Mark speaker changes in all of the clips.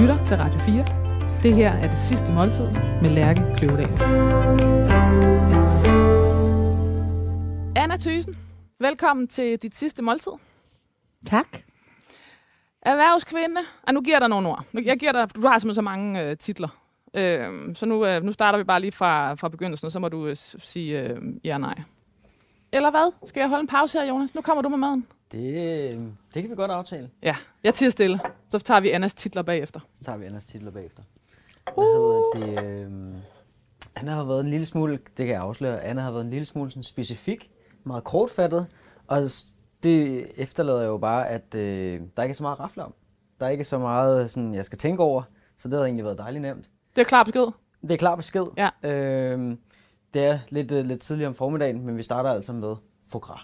Speaker 1: lytter til Radio 4. Det her er det sidste måltid med Lærke Kløvedal. Anna Thysen, velkommen til dit sidste måltid.
Speaker 2: Tak.
Speaker 1: Erhvervskvinde. Ah, nu giver jeg dig nogle ord. Jeg giver dig, du har simpelthen så mange øh, titler. Øh, så nu, øh, nu starter vi bare lige fra, fra begyndelsen, og så må du øh, sige øh, ja og nej. Eller hvad? Skal jeg holde en pause her, Jonas? Nu kommer du med maden.
Speaker 3: Det, det kan vi godt aftale.
Speaker 1: Ja, jeg tiger stille. Så tager vi Annas titler bagefter.
Speaker 3: Så tager vi Annas titler bagefter. Hvad hedder det? øhm, Anna har været en lille smule, det kan jeg afsløre, Anna har været en lille smule sådan specifik, meget kortfattet, og det efterlader jo bare, at øh, der ikke er så meget rafle om. Der er ikke så meget, sådan, jeg skal tænke over, så det har egentlig været dejligt nemt.
Speaker 1: Det er klar besked.
Speaker 3: Det er klar besked.
Speaker 1: Ja.
Speaker 3: Øhm, det er lidt, øh, lidt tidligere om formiddagen, men vi starter altså med foie gras.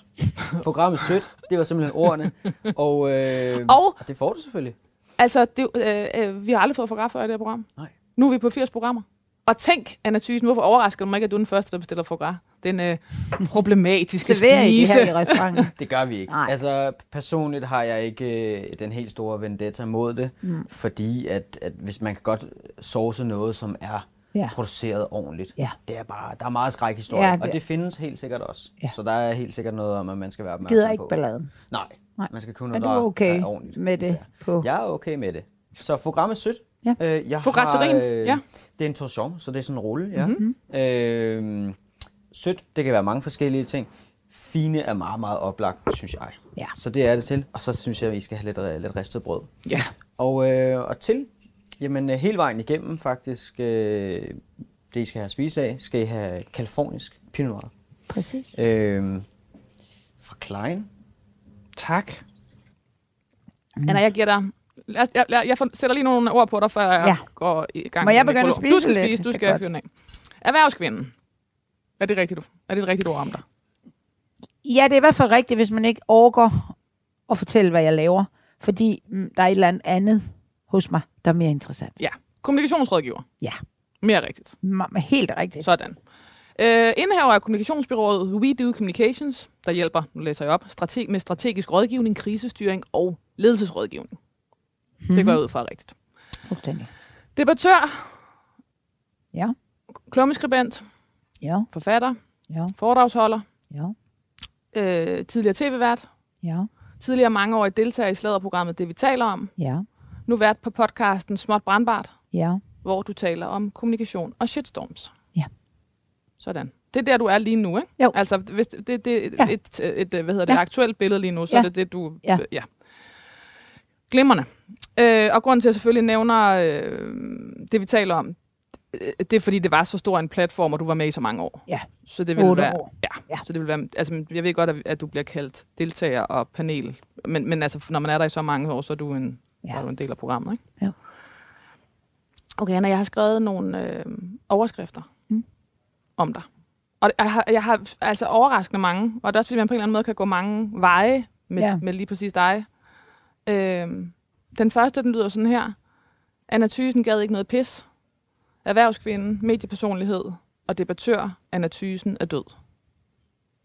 Speaker 3: foie gras med sødt, det var simpelthen ordene, og, øh,
Speaker 1: Og-
Speaker 3: det får du selvfølgelig.
Speaker 1: Altså, det, øh, øh, vi har aldrig fået fotograf før i det her program.
Speaker 3: Nej.
Speaker 1: Nu er vi på 80 programmer. Og tænk, Anna Thysen, hvorfor overrasker du mig ikke, at du er den første, der bestiller foie Den øh, problematiske
Speaker 2: Serverer I det
Speaker 1: spise.
Speaker 2: her i restauranten?
Speaker 3: Det gør vi ikke.
Speaker 2: Nej.
Speaker 3: Altså, personligt har jeg ikke øh, den helt store vendetta mod det, mm. fordi at, at hvis man kan godt sauce noget, som er
Speaker 2: Ja.
Speaker 3: produceret ordentligt,
Speaker 2: Ja.
Speaker 3: det er bare, der er meget skrækhistorie,
Speaker 2: Ja, det-
Speaker 3: og det findes helt sikkert også.
Speaker 2: Ja.
Speaker 3: Så der er helt sikkert noget om, at man skal være opmærksom
Speaker 2: Gider
Speaker 3: på.
Speaker 2: ikke balladen.
Speaker 3: Nej,
Speaker 2: Nej.
Speaker 3: Man skal kunne
Speaker 2: Er
Speaker 3: noget,
Speaker 2: du
Speaker 3: der
Speaker 2: okay
Speaker 3: er ordentligt.
Speaker 2: med det? På?
Speaker 3: Jeg er okay med det. Så foie med sødt.
Speaker 2: Ja.
Speaker 3: Øh, jeg har,
Speaker 1: terrine, ja.
Speaker 3: Det er en torsion, så det er sådan en rulle, ja.
Speaker 2: Mhm.
Speaker 3: Mm-hmm. Øh, sødt, det kan være mange forskellige ting. Fine er meget, meget oplagt, synes jeg.
Speaker 2: Ja.
Speaker 3: Så det er det til. Og så synes jeg, at I skal have lidt, øh, lidt ristet brød.
Speaker 1: Ja.
Speaker 3: Og, øh, og til, jamen øh, hele vejen igennem faktisk, øh, det I skal have at spise af, skal I have kalifornisk pinot noir.
Speaker 2: Præcis.
Speaker 3: Øh, fra Klein.
Speaker 1: Tak. Mm. Anna, jeg giver dig... Jeg, jeg, jeg, jeg får- sætter lige nogle ord på dig, før jeg
Speaker 2: Ja.
Speaker 1: går i gang.
Speaker 2: Må jeg begynde at
Speaker 1: nekrolog. Du
Speaker 2: spise
Speaker 1: skal
Speaker 2: lidt?
Speaker 1: spise, du skal
Speaker 2: godt.
Speaker 1: fyre den af. Erhvervskvinden. Er det rigtigt, er det et rigtigt ord om dig?
Speaker 2: Ja, det er i hvert fald rigtigt, hvis man ikke orker at fortælle, hvad jeg laver. Fordi mm, der er et eller andet andet hos mig, der er mere interessant.
Speaker 1: Ja. Kommunikationsrådgiver.
Speaker 2: Ja.
Speaker 1: Mere rigtigt.
Speaker 2: M- helt rigtigt.
Speaker 1: Sådan. Øh, indehaver af kommunikationsbyrået We Do Communications, der hjælper, nu læser jeg op, strate- med strategisk rådgivning, krisestyring og ledelsesrådgivning. Mm-hmm. Det går jeg ud fra rigtigt.
Speaker 2: Fuldstændig.
Speaker 1: Debattør,
Speaker 2: Ja,
Speaker 1: klummeskribent,
Speaker 2: ja,
Speaker 1: forfatter,
Speaker 2: ja,
Speaker 1: foredragsholder,
Speaker 2: ja,
Speaker 1: øh, tidligere tv-vært,
Speaker 2: ja,
Speaker 1: tidligere mangeårig deltager i slæderprogrammet Det Vi Taler Om,
Speaker 2: ja,
Speaker 1: nu vært på podcasten Småt Brandbart,
Speaker 2: ja.
Speaker 1: hvor du taler om kommunikation og shitstorms.
Speaker 2: Ja.
Speaker 1: Sådan. Det er der, du er lige nu, ikke?
Speaker 2: Jo.
Speaker 1: Altså, hvis det, det, det
Speaker 2: Ja.
Speaker 1: et, et, et, hvad hedder det,
Speaker 2: Ja.
Speaker 1: aktuelt billede lige nu, så
Speaker 2: Ja.
Speaker 1: er det det, du...
Speaker 2: Ja.
Speaker 1: ja. Glimrende. Øh, og grunden til, at jeg selvfølgelig nævner øh, det, vi taler om, øh, det er, fordi det var så stor en platform, og du var med i så mange år.
Speaker 2: Ja.
Speaker 1: Så det vil
Speaker 2: Otte
Speaker 1: være,
Speaker 2: år.
Speaker 1: Ja,
Speaker 2: Ja.
Speaker 1: så det vil være, altså, jeg ved godt, at, at du bliver kaldt deltager og panel, men, men altså, når man er der i så mange år, så er du en,
Speaker 2: Ja.
Speaker 1: er du en del af programmet, ikke?
Speaker 2: Ja.
Speaker 1: Okay, Anna, jeg har skrevet nogle øh, overskrifter
Speaker 2: Mm.
Speaker 1: om dig. Og jeg har, jeg har altså overraskende mange, og det er også fordi, man på en eller anden måde kan gå mange veje med,
Speaker 2: ja.
Speaker 1: med lige præcis dig. Øh, den første, den lyder sådan her. Anna Thysen gad ikke noget pis. Erhvervskvinde, mediepersonlighed og debattør Anna Thysen er død.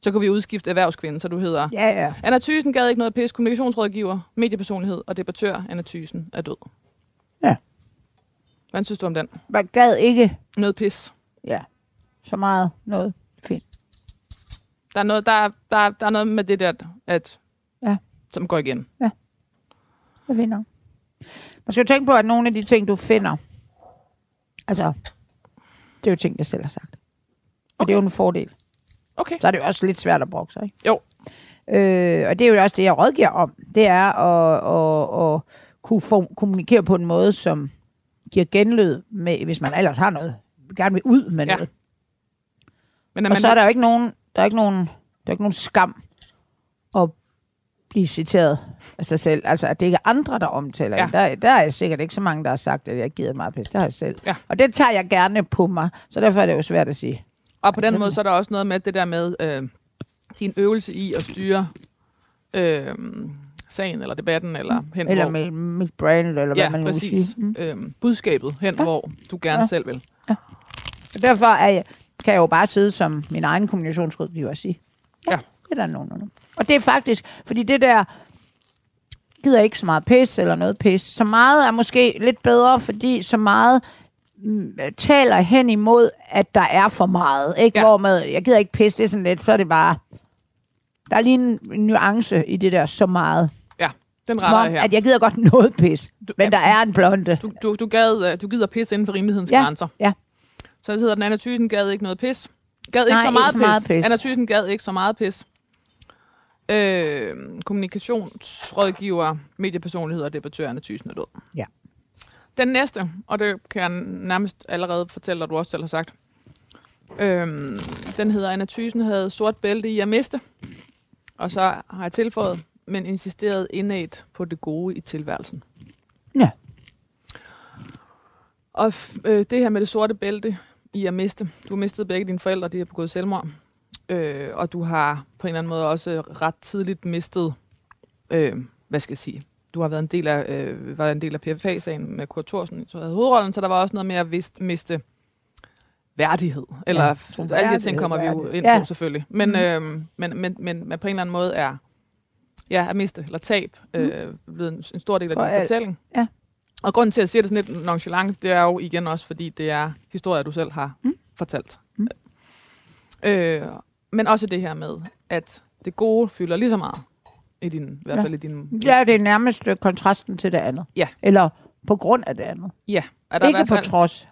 Speaker 1: Så kan vi udskifte erhvervskvinde, så du hedder
Speaker 2: Ja, ja.
Speaker 1: Anna Thysen gad ikke noget pis, kommunikationsrådgiver, mediepersonlighed og debattør Anna Thysen er død.
Speaker 2: Ja.
Speaker 1: Hvad synes du om den?
Speaker 2: Man gad ikke
Speaker 1: Noget pis.
Speaker 2: ja, så meget noget. Fint.
Speaker 1: Der er noget, der, der, der er noget med det der, at,
Speaker 2: Ja.
Speaker 1: som går igen.
Speaker 2: Det er fint nok. Man skal jo tænke på, at nogle af de ting, du finder, altså, det er jo ting, jeg selv har sagt. Og okay. det er jo en fordel.
Speaker 1: Okay.
Speaker 2: Så er det jo også lidt svært at brokke sig, ikke?
Speaker 1: Jo.
Speaker 2: Øh, og det er jo også det, jeg rådgiver om. Det er at, at, at kunne få, kommunikere på en måde, som giver genlyd, med, hvis man ellers har noget, gerne vil ud med
Speaker 1: Ja.
Speaker 2: noget.
Speaker 1: Men,
Speaker 2: Og så er der jo ikke nogen, der er ikke nogen, der er ikke nogen skam at blive citeret af sig selv. Altså, at det ikke er andre, der omtaler
Speaker 1: Ja.
Speaker 2: der, der er sikkert ikke så mange, der har sagt, at jeg giver meget pis. Det har jeg selv.
Speaker 1: Ja.
Speaker 2: Og det tager jeg gerne på mig. Så derfor er det jo svært at sige.
Speaker 1: Og på den måde, så er der også noget med det der med øh, din øvelse i at styre øh, sagen, eller debatten, eller hen
Speaker 2: Eller
Speaker 1: hvor...
Speaker 2: med mit brand, eller hvad
Speaker 1: ja,
Speaker 2: man nu vil
Speaker 1: præcis.
Speaker 2: sige. Mm.
Speaker 1: Øh, budskabet hen,
Speaker 2: Ja.
Speaker 1: hvor du gerne
Speaker 2: Ja.
Speaker 1: selv vil.
Speaker 2: Og derfor er jeg, kan jeg jo bare sidde som min egen kommunikationsrådgiver og sige, ja,
Speaker 1: Ja.
Speaker 2: det er der nogen. Og det er faktisk, fordi det der gider ikke så meget pis eller noget pis. Så meget er måske lidt bedre, fordi så meget mm, taler hen imod, at der er for meget. Ikke?
Speaker 1: Ja.
Speaker 2: Ja. Hvor med, jeg gider ikke pis, det er sådan lidt, så er det bare... Der er lige en nuance i det der så meget.
Speaker 1: Ja, den retter jeg her.
Speaker 2: at jeg gider godt noget pis,
Speaker 1: Du-
Speaker 2: men der er en blonde.
Speaker 1: Du, du, du, gad, øh, du gider pisse inden for rimelighedens
Speaker 2: Ja,
Speaker 1: grænser.
Speaker 2: ja.
Speaker 1: Så det hedder, den Anna Thyssen gad ikke noget pis. Gad ikke
Speaker 2: Nej,
Speaker 1: så
Speaker 2: ikke
Speaker 1: meget,
Speaker 2: så meget
Speaker 1: pis.
Speaker 2: pis.
Speaker 1: Anna Thyssen gad ikke så meget pis. Øh, kommunikationsrådgiver, mediepersonlighed og debattør Anna Thyssen er død.
Speaker 2: Ja.
Speaker 1: Den næste, og det kan jeg nærmest allerede fortælle, at du også selv har sagt. Øhm, den hedder, Anna Thyssen havde sort bælte i at miste. Og så har jeg tilføjet, men insisteret indædt på det gode i tilværelsen.
Speaker 2: Ja.
Speaker 1: Og øh, det her med det sorte bælte i at miste. Du har mistet begge dine forældre, de har begået selvmord. Øh, og du har på en eller anden måde også ret tidligt mistet, øh, hvad skal jeg sige, du har været en del af, øh, var en del af PFA-sagen med Kurt Thorsen, så havde hovedrollen, så der var også noget med at vist, miste værdighed. Eller ja, alle de ting kommer vi jo ind
Speaker 2: ja.
Speaker 1: på selvfølgelig. Men, øh, men, men, men, men på en eller anden måde er ja, at miste eller tab øh, blevet en, en stor del af
Speaker 2: For
Speaker 1: din
Speaker 2: alt.
Speaker 1: fortælling.
Speaker 2: Ja.
Speaker 1: Og grunden til, at jeg siger det sådan lidt nonchalant, det er jo igen også, fordi det er historier, du selv har
Speaker 2: Mm.
Speaker 1: fortalt.
Speaker 2: Mm.
Speaker 1: Øh, men også det her med, at det gode fylder lige så meget i din, i hvert
Speaker 2: Ja.
Speaker 1: fald i din...
Speaker 2: Ja, det er nærmest øh, kontrasten til det andet.
Speaker 1: Ja.
Speaker 2: Eller på grund af det andet.
Speaker 1: ja er der i
Speaker 2: Ikke
Speaker 1: hvert
Speaker 2: på
Speaker 1: fald,
Speaker 2: trods.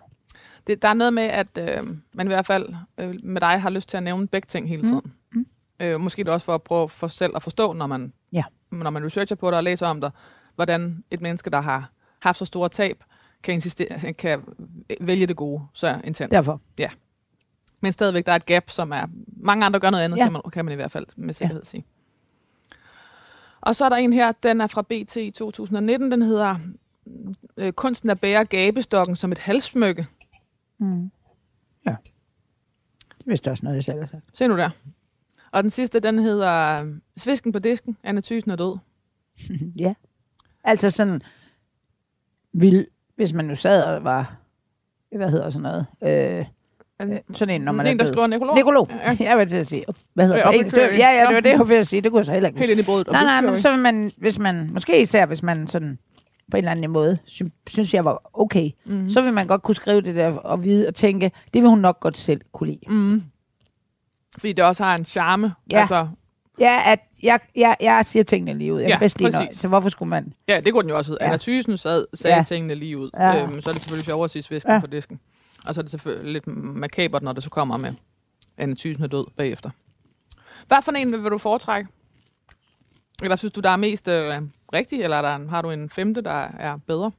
Speaker 1: det, der er noget med, at øh, man i hvert fald øh, med dig har lyst til at nævne begge ting hele
Speaker 2: Mm.
Speaker 1: tiden.
Speaker 2: Mm.
Speaker 1: Øh, måske det også for at prøve for selv at forstå, når man,
Speaker 2: Ja.
Speaker 1: når man researcher på det og læser om dig, hvordan et menneske, der har haft så store tab, kan, insistere, kan vælge det gode så intens.
Speaker 2: Derfor.
Speaker 1: Men stadigvæk, der er et gap, som er... Mange andre gør noget andet,
Speaker 2: Ja.
Speaker 1: ja. kan, man, kan man i hvert fald med sikkerhed ja. sige. Og så er der en her, den er fra BT i 2019, den hedder øh, Kunsten at bære gabestokken som et halssmykke.
Speaker 2: Mm. Ja. Det er vist også noget, jeg selv har sagt.
Speaker 1: Se nu der. Og den sidste, den hedder øh, Svisken på disken, Anna Thysen er død.
Speaker 2: ja. Altså sådan vild, hvis man nu sad og var, hvad hedder sådan noget, øh, sådan en, når man
Speaker 1: en,
Speaker 2: er
Speaker 1: der skriver Nikolog.
Speaker 2: Nikolog.
Speaker 1: Ja, ja.
Speaker 2: Jeg vil til at sige, hvad hedder
Speaker 1: Øh,
Speaker 2: det? Ja, ja, det var det, jeg var ved at sige. Det kunne jeg så heller ikke.
Speaker 1: Helt ind i brødet.
Speaker 2: Nej, nej, men så vil man, hvis man, måske især hvis man sådan på en eller anden måde sy- synes, jeg var okay,
Speaker 1: mm.
Speaker 2: så vil man godt kunne skrive det der og vide og tænke, det vil hun nok godt selv kunne lide.
Speaker 1: Mm. Fordi det også har en charme.
Speaker 2: Ja.
Speaker 1: Altså,
Speaker 2: Ja, at jeg, jeg, jeg siger tingene lige ud. Jeg
Speaker 1: Ja,
Speaker 2: bedst lide noget, så hvorfor skulle man?
Speaker 1: ja, det kunne den jo også hedde.
Speaker 2: Ja.
Speaker 1: Anna Thysen sad, sagde ja. Tingene lige ud.
Speaker 2: Ja.
Speaker 1: Øhm, så er det selvfølgelig sjovere at sige svisken. Ja. på disken. Og så er det selvfølgelig lidt makabert, når det så kommer med Anna Thysen er død bagefter. Hvad for en vil du foretrække? Eller synes du, der er mest øh, rigtig, eller er der har du en femte, der er bedre?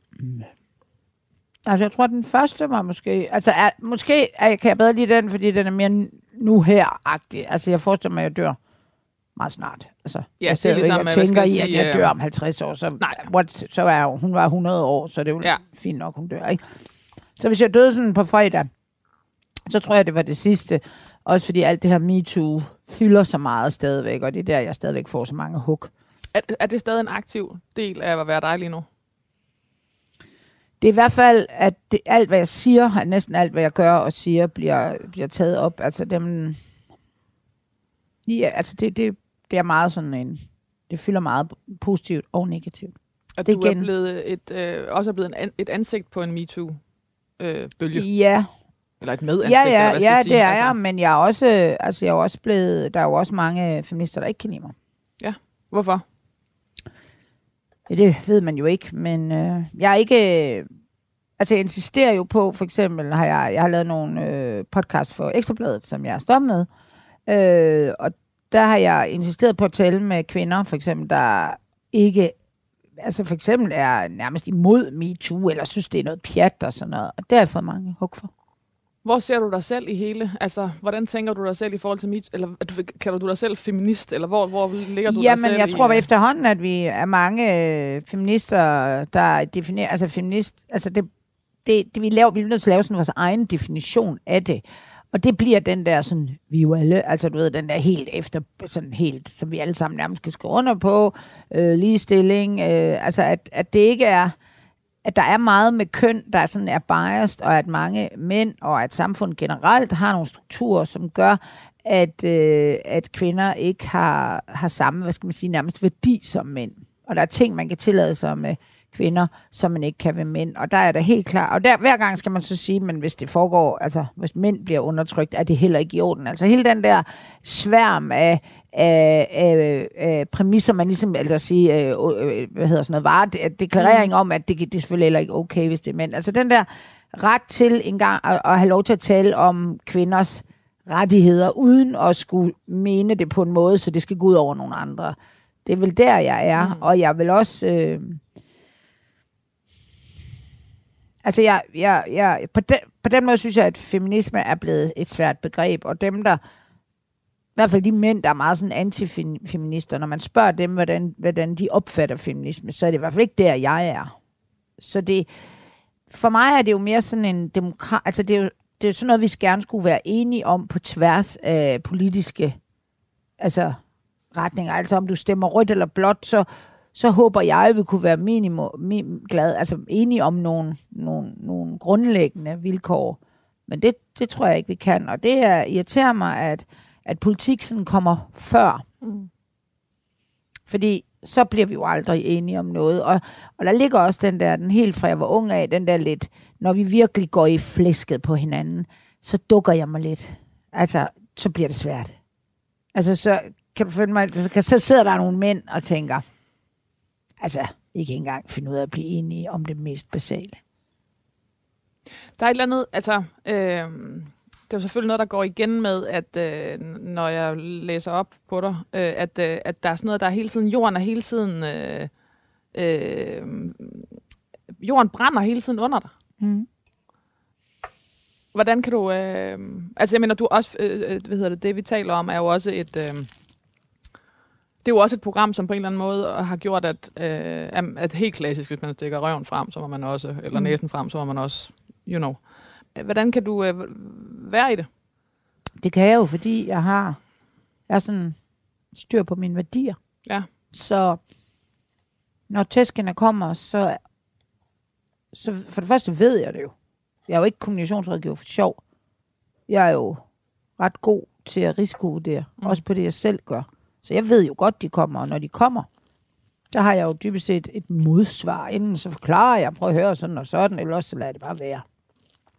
Speaker 2: Altså, jeg tror, den første var måske... Altså, er, måske er, kan jeg bedre lide den, fordi den er mere nu her-agtig. Altså, jeg forestiller mig, at jeg dør meget snart. Altså,
Speaker 1: Ja,
Speaker 2: jeg
Speaker 1: er
Speaker 2: sidder
Speaker 1: ligesom, hvad skal
Speaker 2: tænker
Speaker 1: jeg
Speaker 2: i, at jeg
Speaker 1: øh,
Speaker 2: dør om 50 år. Så,
Speaker 1: Nej.
Speaker 2: What, så er hun, var 100 år, så det er jo
Speaker 1: ja.
Speaker 2: fint nok, hun dør, ikke? Så hvis jeg døde sådan på fredag, så tror jeg, det var det sidste. Også fordi alt det her MeToo fylder så meget stadigvæk, og det er der, jeg stadigvæk får så mange hug.
Speaker 1: Er, er det stadig en aktiv del af at være dig lige nu?
Speaker 2: Det er i hvert fald, at det, alt, hvad jeg siger, næsten alt, hvad jeg gør og siger, bliver, bliver taget op. Altså, dem, ja, altså det, det, det er meget sådan en... Det fylder meget positivt og negativt.
Speaker 1: At
Speaker 2: Det
Speaker 1: du er
Speaker 2: igen.
Speaker 1: blevet et, øh, også er blevet en, et ansigt på en MeToo-bølge? Øh,
Speaker 2: Ja,
Speaker 1: eller et medansigt,
Speaker 2: ja,
Speaker 1: eller
Speaker 2: ja,
Speaker 1: hvad skal
Speaker 2: ja
Speaker 1: jeg sige?
Speaker 2: det er
Speaker 1: altså,
Speaker 2: jeg, men jeg er også, altså jeg er også blevet, der er jo også mange feminister, der ikke kan lide mig.
Speaker 1: Hvorfor?
Speaker 2: Ja, det ved man jo ikke, men øh, jeg er ikke... Øh, altså, jeg insisterer jo på, for eksempel har jeg, jeg har lavet nogle øh, podcast for Ekstrabladet, som jeg er stoppet med, øh, og der har jeg insisteret på at tale med kvinder, for eksempel, der ikke... Altså, for eksempel er nærmest imod MeToo, eller synes, det er noget pjat og sådan noget. Og det har jeg fået mange hug for.
Speaker 1: Hvor ser du dig selv i hele? Altså, hvordan tænker du dig selv i forhold til MeToo? Eller er du- kalder du dig selv feminist? Eller hvor, hvor ligger du dig
Speaker 2: Jamen,
Speaker 1: selv
Speaker 2: jeg
Speaker 1: i,
Speaker 2: tror
Speaker 1: øh,
Speaker 2: efterhånden, at vi er mange øh, feminister, der definerer, altså feminist, altså det, det, det vi laver, vi er nødt til at lave sådan vores egen definition af det. Og det bliver den der sådan, vi jo alle, altså du ved, den der helt efter, sådan helt, som vi alle sammen nærmest skal skrive under på, øh, ligestilling, øh, altså at, at det ikke er, at der er meget med køn, der sådan er biased, og at mange mænd og at samfundet generelt har nogle strukturer, som gør, at, øh, at kvinder ikke har, har samme, hvad skal man sige, nærmest værdi som mænd. Og der er ting, man kan tillade sig med kvinder, som man ikke kan med mænd. Og der er det helt klart. Og der, hver gang skal man så sige, men hvis det foregår, altså hvis mænd bliver undertrykt, er det heller ikke i orden. Altså hele den der sværm af, af, af, af præmisser, man ligesom, altså sige, øh, øh, hvad hedder sådan noget, vare, deklarering om, at det, det er selvfølgelig heller ikke okay, hvis det er mænd. Altså den der ret til engang at, at have lov til at tale om kvinders rettigheder, uden at skulle mene det på en måde, så det skal gå ud over nogle andre. Det er vel der, jeg er, mm. og jeg vil også... Øh, altså, jeg, jeg, jeg, på, den, på den måde synes jeg, at feminisme er blevet et svært begreb, og dem, der i hvert fald de mænd, der er meget sådan antifeminister, når man spørger dem, hvordan, hvordan de opfatter feminisme, så er det i hvert fald ikke der, jeg er. Så det, for mig er det jo mere sådan en demokrat, altså det er jo, det er sådan noget, vi gerne skulle være enige om på tværs af politiske altså, retninger. Altså om du stemmer rødt eller blåt, så, så håber jeg, at vi kunne være minimum, minimum glad, altså enige om nogle, nogle, nogle grundlæggende vilkår. Men det, det tror jeg ikke, vi kan. Og det er, irriterer mig, at, at politik sådan kommer før. Mm. Fordi så bliver vi jo aldrig enige om noget. Og, og der ligger også den der, den helt fra jeg var ung af, den der lidt, når vi virkelig går i flæsket på hinanden, så dukker jeg mig lidt. Altså, så bliver det svært. Altså, så kan du følge mig, så, så sidder der nogle mænd og tænker, altså, ikke engang finde ud af at blive enige om det mest basale.
Speaker 1: Der er et eller andet, altså, øh, det er jo selvfølgelig noget, der går igen med, at øh, når jeg læser op på dig, øh, at, øh, at der er sådan noget, der er hele tiden, jorden er hele tiden, øh, øh, jorden brænder hele tiden under dig. Mm. Hvordan kan du, øh, altså jeg mener, du også, øh, øh hvad hedder det, det vi taler om, er jo også et, øh, det er jo også et program, som på en eller anden måde har gjort, at, øh, at helt klassisk, hvis man stikker røven frem, så må man også, eller mm. næsen frem, så må man også, you know. Hvordan kan du øh, være i det?
Speaker 2: Det kan jeg jo, fordi jeg har, jeg har sådan styr på mine værdier.
Speaker 1: Ja.
Speaker 2: Så når tæskene kommer, så, så for det første ved jeg det jo. Jeg er jo ikke kommunikationsrådgiver for sjov. Jeg er jo ret god til at risikovurdere, mm. også på det, jeg selv gør. Så jeg ved jo godt, de kommer, og når de kommer, så har jeg jo dybest set et modsvar. Inden så forklarer jeg, prøv at høre sådan og sådan, eller også så lader det bare være.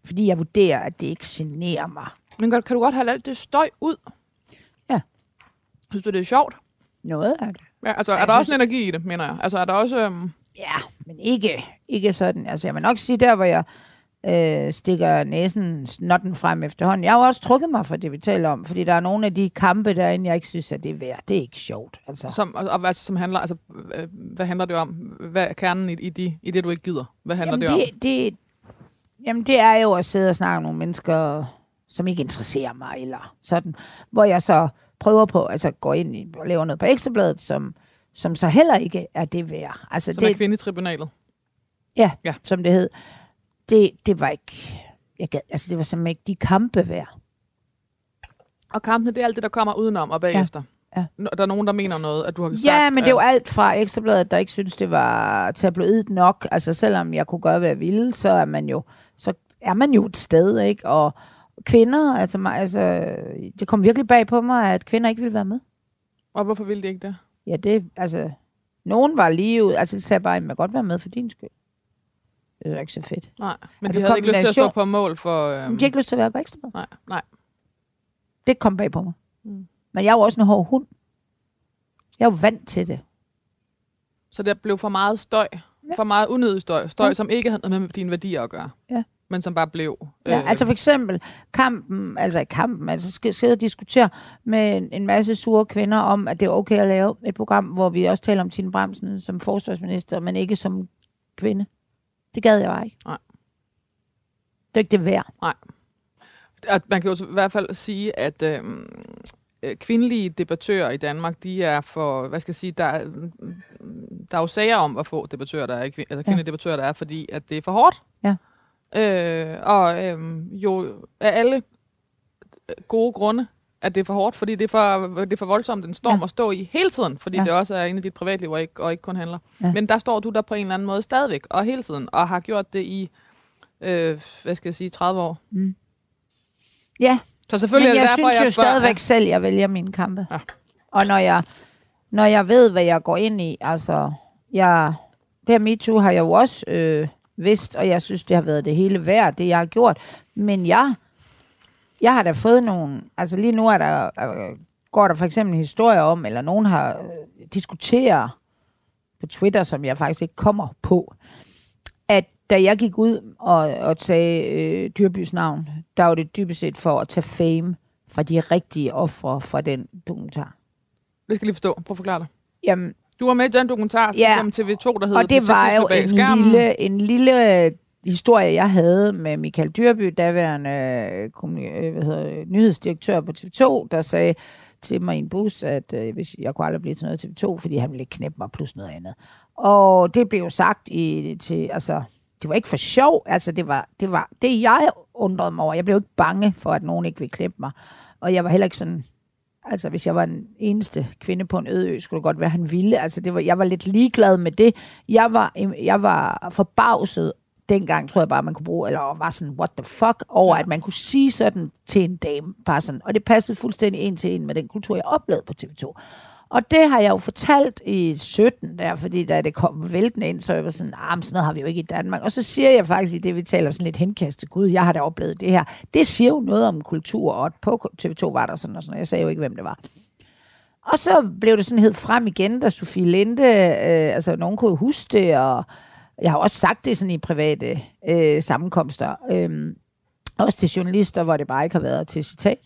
Speaker 2: Fordi jeg vurderer, at det ikke generer mig.
Speaker 1: Men kan du godt have alt det støj ud?
Speaker 2: Ja.
Speaker 1: Synes du, det er sjovt?
Speaker 2: Noget af det.
Speaker 1: Ja, altså, er der synes... også en energi i det, mener jeg? Altså, er der også... Øhm...
Speaker 2: Ja, men ikke, ikke sådan. Altså, jeg vil nok sige, der hvor jeg øh, stikker næsen snotten frem efterhånden. Jeg har jo også trukket mig for det, vi taler om, fordi der er nogle af de kampe derinde, jeg ikke synes, at det er værd. Det er ikke sjovt. Altså.
Speaker 1: Som, og, og hvad, som handler, altså, hvad handler det om? Hvad er kernen i, i, de, i det, du ikke gider? Hvad handler
Speaker 2: Jamen,
Speaker 1: det, det
Speaker 2: om? Det, Jamen, det er jo at sidde og snakke med nogle mennesker, som ikke interesserer mig, eller sådan. Hvor jeg så prøver på, altså går ind i, og laver noget på Ekstrabladet, som, som så heller ikke er det værd. Altså,
Speaker 1: som
Speaker 2: det,
Speaker 1: er kvindetribunalet?
Speaker 2: Ja, ja, som det hed. Det, det var ikke, jeg gad, altså det var simpelthen ikke de kampe værd.
Speaker 1: Og kampene, det er alt det, der kommer udenom og bagefter? Ja. Ja. Der er nogen, der mener noget, at du har sagt...
Speaker 2: Ja, men det er jo alt fra Ekstrabladet, der ikke synes, det var tabloidt nok. Altså selvom jeg kunne gøre, hvad jeg ville, så er man jo så er man jo et sted, ikke? Og kvinder, altså, altså det kom virkelig bag på mig, at kvinder ikke ville være med.
Speaker 1: Og hvorfor ville de ikke det?
Speaker 2: Ja, det, altså, nogen var lige ud, altså de sagde bare, at jeg godt være med for din skyld. Det er ikke så fedt.
Speaker 1: Nej, men altså, de havde ikke lyst til at stå på mål for... Øhm...
Speaker 2: De havde ikke lyst til at være på ekstra.
Speaker 1: Nej, nej.
Speaker 2: Det kom bag på mig. Mm. Men jeg er jo også en hård hund. Jeg er jo vant til det.
Speaker 1: Så der blev for meget støj? Ja. For meget unødig støj. Støj, ja. som ikke havde noget med dine værdier at gøre.
Speaker 2: Ja.
Speaker 1: Men som bare blev.
Speaker 2: Ja, øh, altså for eksempel kampen, altså kampen, altså skal sidde og diskutere med en, en masse sure kvinder om, at det er okay at lave et program, hvor vi også taler om Tine Bremsen som forsvarsminister, men ikke som kvinde. Det gad jeg ikke.
Speaker 1: Nej.
Speaker 2: Det er ikke det værd.
Speaker 1: Nej. At man kan jo i hvert fald sige, at øhm, øh, kvindelige debattører i Danmark, de er for, hvad skal jeg sige, der, der er jo sager om, hvor få debattører der er, altså kvindelige ja. debattører der er, fordi at det er for hårdt.
Speaker 2: Ja.
Speaker 1: Øh, og øh, jo af alle gode grunde, at det er for hårdt, fordi det er for, det er for voldsomt en storm ja. at stå i hele tiden, fordi ja. det også er inde i dit privatliv og ikke, og ikke kun handler. Ja. Men der står du der på en eller anden måde stadigvæk, og hele tiden, og har gjort det i, øh, hvad skal jeg sige, 30 år.
Speaker 2: Mm. Ja,
Speaker 1: så selvfølgelig
Speaker 2: Men jeg
Speaker 1: er det derfor,
Speaker 2: synes
Speaker 1: jeg
Speaker 2: jo
Speaker 1: spørger,
Speaker 2: stadigvæk ja. selv, jeg vælger mine kampe.
Speaker 1: Ja.
Speaker 2: Og når jeg, når jeg ved, hvad jeg går ind i, altså jeg, det her MeToo har jeg jo også øh, vidst, og jeg synes, det har været det hele værd, det jeg har gjort. Men jeg, jeg har da fået nogle, altså lige nu er der, øh, går der for eksempel en historie om, eller nogen har øh, diskuteret på Twitter, som jeg faktisk ikke kommer på, at da jeg gik ud og, og sagde øh, Dyrbys navn, der var det dybest set for at tage fame fra de rigtige ofre fra den dokumentar.
Speaker 1: Det skal jeg lige forstå. Prøv at forklare dig.
Speaker 2: Jamen,
Speaker 1: Du var med i den dokumentar
Speaker 2: Ja.
Speaker 1: som TV2, der hedder
Speaker 2: og det var jo en
Speaker 1: skærmen.
Speaker 2: lille, en lille historie, jeg havde med Michael Dyrby, daværende øh, øh, hvad hedder, nyhedsdirektør på TV2, der sagde til mig i en bus, at øh, hvis jeg kunne aldrig blive til noget TV2, fordi han ville knæppe mig plus noget andet. Og det blev jo sagt i, til, altså, det var ikke for sjov, altså det var, det var det, jeg undrede mig over. Jeg blev ikke bange for, at nogen ikke ville klippe mig. Og jeg var heller ikke sådan, altså hvis jeg var den eneste kvinde på en øde ø, skulle det godt være, han ville. Altså det var, jeg var lidt ligeglad med det. Jeg var, jeg var forbavset dengang, tror jeg bare, man kunne bruge, eller var sådan, what the fuck, over ja. at man kunne sige sådan til en dame, bare sådan. Og det passede fuldstændig en til en med den kultur, jeg oplevede på TV2. Og det har jeg jo fortalt i 17 der, fordi da det kom væltende ind, så jeg var sådan, ah, sådan noget har vi jo ikke i Danmark. Og så siger jeg faktisk i det, vi taler om sådan lidt henkastet, gud, jeg har da oplevet det her. Det siger jo noget om kultur, og at på TV2 var der sådan og sådan, og jeg sagde jo ikke, hvem det var. Og så blev det sådan hed frem igen, da Sofie Linde, øh, altså nogen kunne huske det, og jeg har også sagt det sådan i private øh, sammenkomster, øh, også til journalister, hvor det bare ikke har været til citat.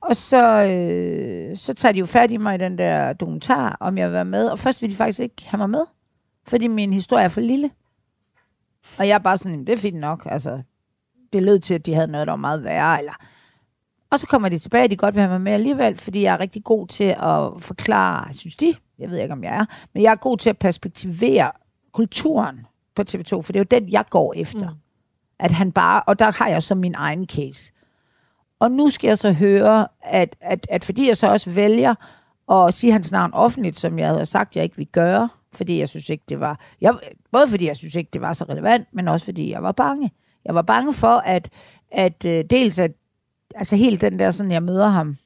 Speaker 2: Og så, øh, så tager de jo fat i mig i den der dokumentar, om jeg vil være med. Og først vil de faktisk ikke have mig med, fordi min historie er for lille. Og jeg er bare sådan, det er fint nok. Altså, det lød til, at de havde noget, der var meget værre. Eller... Og så kommer de tilbage, de godt vil have mig med alligevel, fordi jeg er rigtig god til at forklare, synes de, jeg ved ikke, om jeg er, men jeg er god til at perspektivere kulturen på TV2, for det er jo den, jeg går efter. Mm. At han bare, og der har jeg så min egen case. Og nu skal jeg så høre, at, at, at fordi jeg så også vælger at sige hans navn offentligt, som jeg havde sagt, jeg ikke vil gøre, fordi jeg synes ikke, det var... Jeg, både fordi jeg synes ikke, det var så relevant, men også fordi jeg var bange. Jeg var bange for, at, at uh, dels at... Altså helt den der, sådan jeg møder ham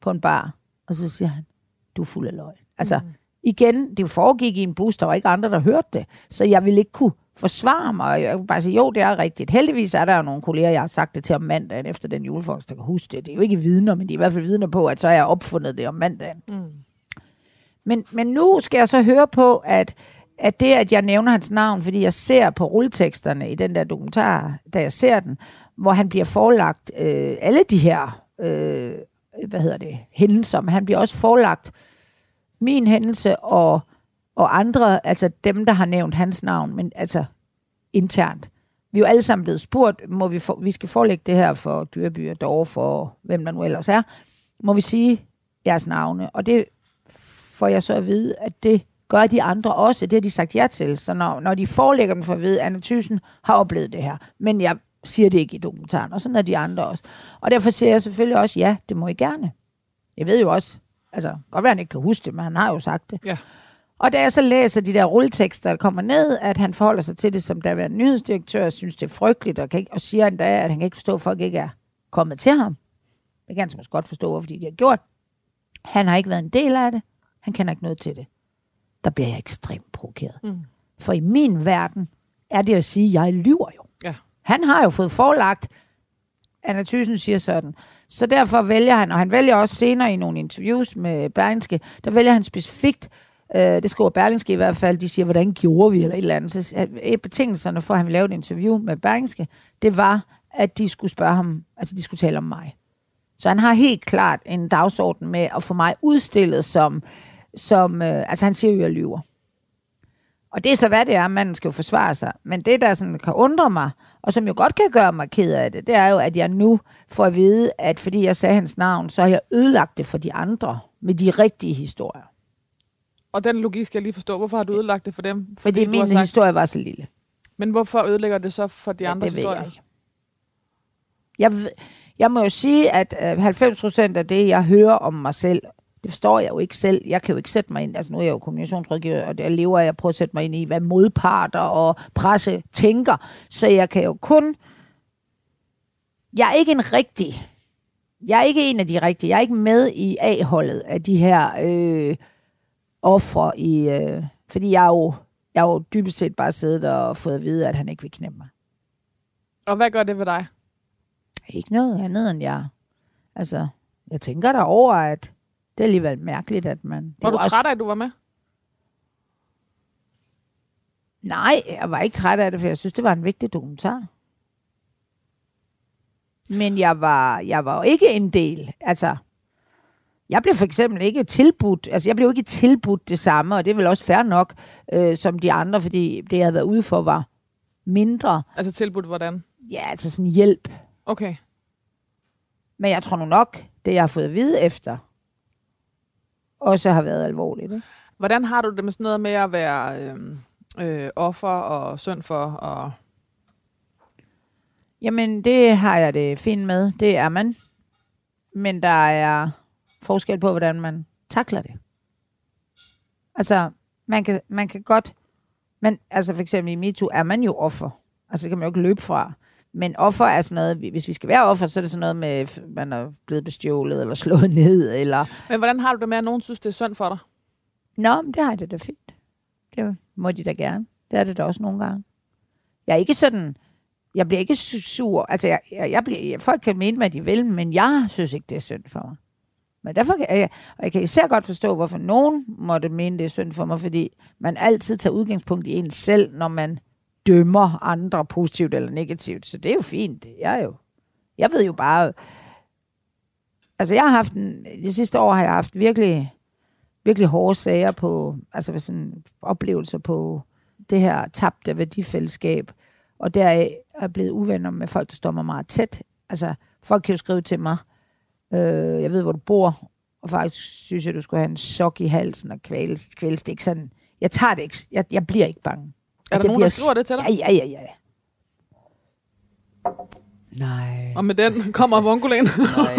Speaker 2: på en bar, og så siger han, du er fuld af løgn. Altså, mm. Igen, det foregik i en bus, der var ikke andre, der hørte det. Så jeg ville ikke kunne forsvare mig. og Jeg vil bare sige, jo, det er rigtigt. Heldigvis er der jo nogle kolleger, jeg har sagt det til om mandagen efter den julefrokost, der kan huske det. Det er jo ikke vidner, men de er i hvert fald vidner på, at så har jeg opfundet det om mandagen.
Speaker 1: Mm.
Speaker 2: Men, men nu skal jeg så høre på, at, at det, at jeg nævner hans navn, fordi jeg ser på rulleteksterne i den der dokumentar, da jeg ser den, hvor han bliver forelagt øh, alle de her, øh, hvad hedder det, hændelser, men han bliver også forelagt min hændelse og, og andre, altså dem, der har nævnt hans navn, men altså internt. Vi er jo alle sammen blevet spurgt, må vi, for, vi skal forelægge det her for Dyrby og Dove, for hvem der nu ellers er. Må vi sige jeres navne? Og det får jeg så at vide, at det gør de andre også. Det har de sagt ja til. Så når, når de forelægger dem for at vide, at Anna Thyssen har oplevet det her. Men jeg siger det ikke i dokumentaren, og sådan er de andre også. Og derfor siger jeg selvfølgelig også, ja, det må I gerne. Jeg ved jo også, altså, godt være, han ikke kan huske det, men han har jo sagt det.
Speaker 1: Ja.
Speaker 2: Og da jeg så læser de der rulletekster, der kommer ned, at han forholder sig til det som der var nyhedsdirektør, og synes, det er frygteligt, og, kan ikke, og siger endda, at han kan ikke forstå, at folk ikke er kommet til ham. Det kan måske godt forstå, hvorfor de har gjort. Han har ikke været en del af det. Han kender ikke noget til det. Der bliver jeg ekstremt provokeret.
Speaker 1: Mm.
Speaker 2: For i min verden er det at sige, at jeg lyver jo.
Speaker 1: Ja.
Speaker 2: Han har jo fået forelagt, Anna Thyssen siger sådan. Så derfor vælger han, og han vælger også senere i nogle interviews med Berlingske, der vælger han specifikt, øh, det skriver Berlingske i hvert fald, de siger, hvordan gjorde vi, eller et eller andet. Så øh, betingelserne for, at han ville lave et interview med Berlingske, det var, at de skulle spørge ham, altså de skulle tale om mig. Så han har helt klart en dagsorden med at få mig udstillet som, som øh, altså han siger jo, jeg lyver. Og det er så, hvad det er, manden skal jo forsvare sig. Men det, der sådan kan undre mig, og som jo godt kan gøre mig ked af det, det er jo, at jeg nu får at vide, at fordi jeg sagde hans navn, så har jeg ødelagt det for de andre med de rigtige historier.
Speaker 1: Og den logik skal jeg lige forstå. Hvorfor har du ødelagt det for dem?
Speaker 2: Fordi,
Speaker 1: du
Speaker 2: min
Speaker 1: sagt,
Speaker 2: historie var så lille.
Speaker 1: Men hvorfor ødelægger det så for de
Speaker 2: det ved
Speaker 1: historier?
Speaker 2: jeg ikke. Jeg, ved- jeg må jo sige, at øh, 90 procent af det, jeg hører om mig selv, det forstår jeg jo ikke selv. Jeg kan jo ikke sætte mig ind, altså nu er jeg jo kommunikationsrådgiver, og der lever jeg på at sætte mig ind i, hvad modparter og presse tænker. Så jeg kan jo kun... Jeg er ikke en rigtig... Jeg er ikke en af de rigtige. Jeg er ikke med i A-holdet af de her øh, ofre i... Øh, fordi jeg er jo Jeg har jo dybest set bare siddet og fået at vide, at han ikke vil knæppe mig.
Speaker 1: Og hvad gør det ved dig?
Speaker 2: Ikke noget andet end jeg. Altså, jeg tænker der over, at det er alligevel mærkeligt, at man... det
Speaker 1: Var
Speaker 2: er
Speaker 1: du
Speaker 2: også-
Speaker 1: træt af, at du var med?
Speaker 2: Nej, jeg var ikke træt af det, for jeg synes, det var en vigtig dokumentar. Men jeg var, jeg var jo ikke en del. Altså, jeg blev for eksempel ikke tilbudt, altså jeg blev ikke tilbudt det samme, og det er vel også fair nok, øh, som de andre, fordi det, jeg havde været ude for, var mindre.
Speaker 1: Altså tilbudt hvordan?
Speaker 2: Ja, altså sådan hjælp.
Speaker 1: Okay.
Speaker 2: Men jeg tror nu nok, det jeg har fået at vide efter, også har været alvorligt. Ikke?
Speaker 1: Hvordan har du det med sådan noget med at være øh, øh, offer og synd for? Og...
Speaker 2: Jamen, det har jeg det fint med. Det er man. Men der er forskel på, hvordan man takler det. Altså, man kan, man kan godt... Men altså for eksempel i MeToo er man jo offer. Altså, det kan man jo ikke løbe fra. Men offer er sådan noget, hvis vi skal være offer, så er det sådan noget med, f- man er blevet bestjålet, eller slået ned, eller...
Speaker 1: Men hvordan har du det med, at nogen synes, det er synd for dig?
Speaker 2: Nå, men det har jeg det da fint. Det må de da gerne. Det er det da også nogle gange. Jeg er ikke sådan... Jeg bliver ikke su- sur. Altså, jeg, jeg, jeg bliver, folk kan mene, hvad de vil, men jeg synes ikke, det er synd for mig. Men derfor kan jeg, og jeg kan især godt forstå, hvorfor nogen måtte mene, det er synd for mig, fordi man altid tager udgangspunkt i en selv, når man dømmer andre positivt eller negativt. Så det er jo fint. Jeg er jo... Jeg ved jo bare... Altså, jeg har haft en... De sidste år har jeg haft virkelig virkelig hårde sager på, altså med sådan oplevelser på det her tabte værdifællesskab, og der er jeg blevet uvenner med folk, der står mig meget tæt. Altså, folk kan jo skrive til mig, øh, jeg ved, hvor du bor, og faktisk synes jeg, du skulle have en sok i halsen og kvæles, kvæles. Det er ikke sådan, jeg tager det ikke, jeg, jeg bliver ikke bange.
Speaker 1: Er
Speaker 2: At
Speaker 1: der nogen, der skriver det til dig?
Speaker 2: Ja, ja, ja, ja. Nej.
Speaker 1: Og med den kommer vonkulæn.
Speaker 3: Nej.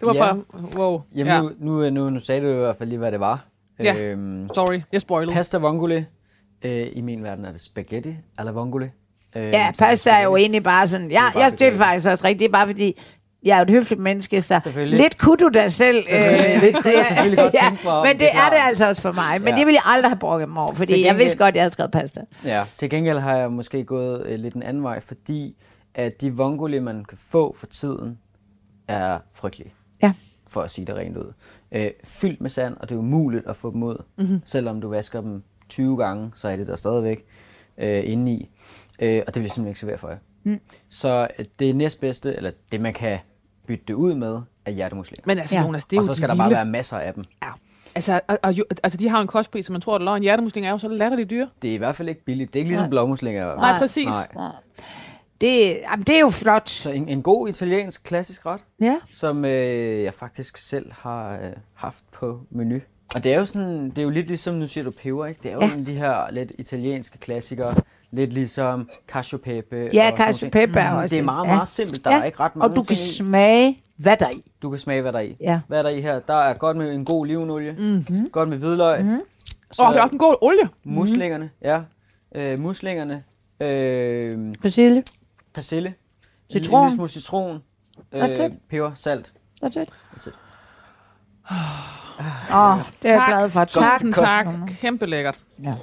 Speaker 1: det var
Speaker 3: Ja.
Speaker 1: fra... Wow.
Speaker 3: Jamen,
Speaker 1: ja.
Speaker 3: nu, nu, nu, nu sagde du i hvert fald lige, hvad det var.
Speaker 1: Ja.
Speaker 3: Øhm,
Speaker 1: Sorry, jeg spoilede.
Speaker 3: pasta vongole. Øh, I min verden er det spaghetti alla vongole. Øh,
Speaker 2: Ja, pasta er jo egentlig bare sådan, ja,
Speaker 3: Det er bare
Speaker 2: jeg, det er faktisk også rigtigt, det er bare fordi, jeg er jo et høfligt menneske, så lidt kunne du da selv.
Speaker 3: Selvfølgelig. Det kunne jeg selvfølgelig godt tænke mig
Speaker 2: Men
Speaker 3: det
Speaker 2: det
Speaker 3: er
Speaker 2: det altså også for mig. Men
Speaker 3: Ja.
Speaker 2: det ville jeg aldrig have brokket mig over, fordi
Speaker 3: Til
Speaker 2: jeg
Speaker 3: gengæld-
Speaker 2: vidste godt, at jeg havde skrevet pasta.
Speaker 3: Ja, til gengæld har jeg måske gået øh, lidt en anden vej, fordi at de vongole, man kan få for tiden, er frygtelige.
Speaker 2: Ja.
Speaker 3: For at sige det rent ud. Øh, fyldt med sand, og det er umuligt at få dem ud. Mm-hmm. Selvom du vasker dem 20 gange, så er det der stadigvæk øh, indeni. Øh, og det vil simpelthen ikke servere for jer. Mm. Så øh, det næstbedste, eller det man kan bytte det ud med, er hjertemuslinger.
Speaker 1: Men altså,
Speaker 2: Ja.
Speaker 1: Jonas, det er
Speaker 3: og
Speaker 1: jo
Speaker 3: så skal der
Speaker 1: vilde.
Speaker 3: bare være masser af dem.
Speaker 1: Altså, og, og, altså, de har en kostpris, som man tror, der er løgn. Hjertemuslinger er jo så latterligt dyre.
Speaker 3: Det er i hvert fald ikke billigt. Det er ikke ligesom
Speaker 2: Nej.
Speaker 3: blåmuslinger.
Speaker 1: Nej, præcis.
Speaker 3: Nej.
Speaker 2: Det, jamen, det er jo flot.
Speaker 3: Så en, en god italiensk klassisk ret.
Speaker 2: Ja.
Speaker 3: som øh, jeg faktisk selv har øh, haft på menu. Og det er jo sådan, det er jo lidt ligesom, nu siger du peber, ikke? Det er jo
Speaker 2: Ja.
Speaker 3: ja. de her lidt italienske klassikere, lidt ligesom pepe.
Speaker 2: Ja,
Speaker 3: og sådan
Speaker 2: cacio
Speaker 3: nogle
Speaker 2: pepe er
Speaker 3: ting.
Speaker 2: også
Speaker 3: Det er
Speaker 2: en-
Speaker 3: meget,
Speaker 2: ja.
Speaker 3: meget simpelt. Der er ikke ret mange
Speaker 2: Og du kan
Speaker 3: i.
Speaker 2: smage, hvad der er i.
Speaker 3: Du kan smage, hvad der er i.
Speaker 2: Ja.
Speaker 3: Hvad er der i her? Der er godt med en god olivenolie, mm-hmm. godt med hvidløg. Mm-hmm. Så
Speaker 1: Åh, oh, det er også en god olie.
Speaker 3: muslingerne, ja. Øh, muslingerne, øh,
Speaker 2: Persille.
Speaker 3: persille,
Speaker 2: Citron.
Speaker 3: en lille smule citron, øh, peber, salt.
Speaker 2: That's it.
Speaker 3: That's it.
Speaker 2: Åh, oh, det er jeg
Speaker 1: Tak.
Speaker 2: glad for. Tak.
Speaker 1: Tak. Kæmpe lækkert.
Speaker 2: Ja.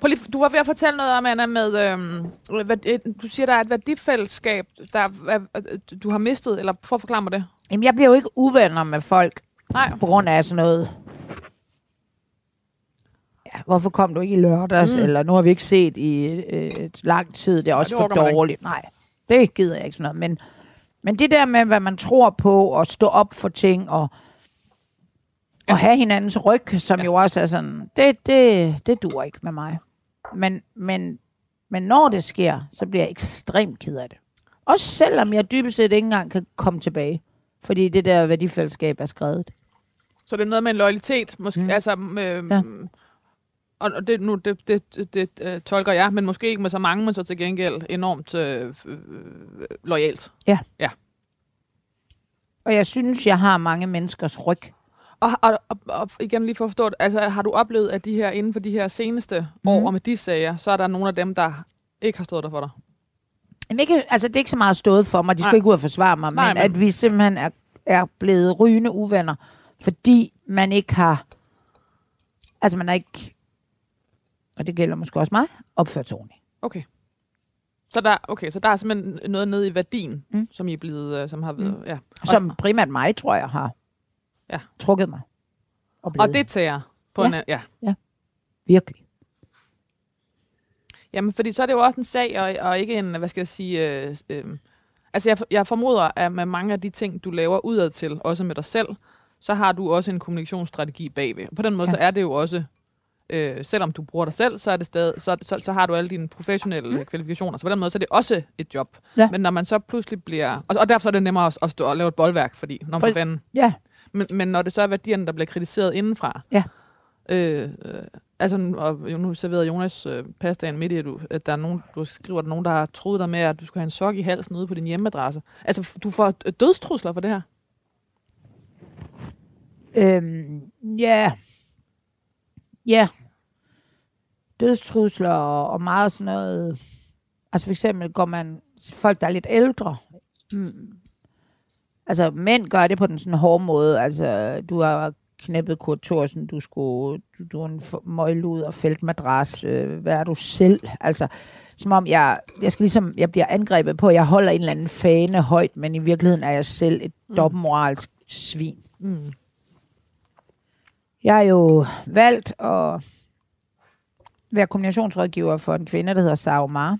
Speaker 1: Prøv lige, du var ved at fortælle noget om, Anna, med, øhm, hvad, et- du siger, der er et værdifællesskab, der er, øh, du har mistet, eller prøv at forklare mig det.
Speaker 2: Jamen, jeg bliver jo ikke uvenner med folk
Speaker 1: Nej.
Speaker 2: på grund af sådan noget. Ja, hvorfor kom du ikke i lørdags? Mm. Eller nu har vi ikke set i øh, et lang tid. Det er også
Speaker 1: det
Speaker 2: for dårligt. Nej, det gider jeg ikke sådan noget. Men, men det der med, hvad man tror på, og stå op for ting, og, og have hinandens ryg, som ja. jo også er sådan, det, det, det dur ikke med mig. Men, men, men når det sker, så bliver jeg ekstremt ked af det. Også selvom jeg dybest set ikke engang kan komme tilbage. Fordi det der værdifællesskab er skrevet.
Speaker 1: Så det er noget med en loyalitet, måske,
Speaker 2: Mm.
Speaker 1: mm. altså, øh,
Speaker 2: Ja.
Speaker 1: ja. og det, nu, det, det, det, det øh, tolker jeg, men måske ikke med så mange, men så til gengæld enormt øh, øh, lojalt.
Speaker 2: Og jeg synes, jeg har mange menneskers ryg.
Speaker 1: Og, og, og, og igen lige for at forstå det, altså har du oplevet, at de her inden for de her seneste mm. år,
Speaker 2: Mhm.
Speaker 1: og med de sager, så er der nogle af dem, der ikke har stået der for dig?
Speaker 2: Jamen, ikke, altså, det er ikke så meget stået for mig. De skulle
Speaker 1: Nej.
Speaker 2: ikke ud og forsvare mig.
Speaker 1: Nej,
Speaker 2: men,
Speaker 1: men-
Speaker 2: at vi simpelthen er, er blevet rygende uvenner, fordi man ikke har... Altså, man har ikke og det gælder måske også mig, opført sig ordentligt.
Speaker 1: Okay. Så der, okay, så der er simpelthen noget nede i værdien,
Speaker 2: Mm.
Speaker 1: mm. som I er blevet, øh, som har været, mm. ja.
Speaker 2: Som primært mig, tror jeg, har
Speaker 1: Ja.
Speaker 2: trukket mig. Og,
Speaker 1: Og det tager på
Speaker 2: Ja.
Speaker 1: en, anden- ja.
Speaker 2: Virkelig.
Speaker 1: Jamen, fordi så er det jo også en sag, og, og ikke en, hvad skal jeg sige, øh, øh, altså jeg, jeg formoder, at med mange af de ting, du laver udad til, også med dig selv, så har du også en kommunikationsstrategi bagved. På den måde,
Speaker 2: Ja.
Speaker 1: ja. så er det jo også, øh, selvom du bruger dig selv, så, er det stadig, så, så, så har du alle dine professionelle mm. kvalifikationer. Så på den måde, så er det også et job.
Speaker 2: Ja.
Speaker 1: Men når man så pludselig bliver, og, og derfor så er det nemmere at, at stå og lave et boldværk, fordi, når
Speaker 2: For-
Speaker 1: for fanden,
Speaker 2: Ja,
Speaker 1: men, men når det så er værdierne, der bliver kritiseret indenfra.
Speaker 2: Ja.
Speaker 1: Øh, øh, altså, og nu serverede Jonas øh, pastaen midt i, at, du, at der er nogen, du skriver, at der er nogen, der har troet dig med, at du skulle have en sok i halsen ude på din hjemmeadresse. Altså, du får øh, dødstrusler for det her.
Speaker 2: øhm, ja. Ja. Dødstrusler og, og meget sådan noget. Altså for eksempel går man, folk der er lidt ældre, mm, altså mænd gør det på den sådan hårde måde. Altså du har knæppet Kurt Thorsen, du skulle, du, du er en møglud og feltmadras, øh, hvad er du selv? Altså, som om jeg, jeg skal ligesom, jeg bliver angrebet på, at jeg holder en eller anden fane højt, men i virkeligheden er jeg selv et mm. dobbeltmoralsk svin.
Speaker 1: Mm.
Speaker 2: Jeg er jo valgt at være kommunikationsrådgiver for en kvinde, der hedder Sara Omar.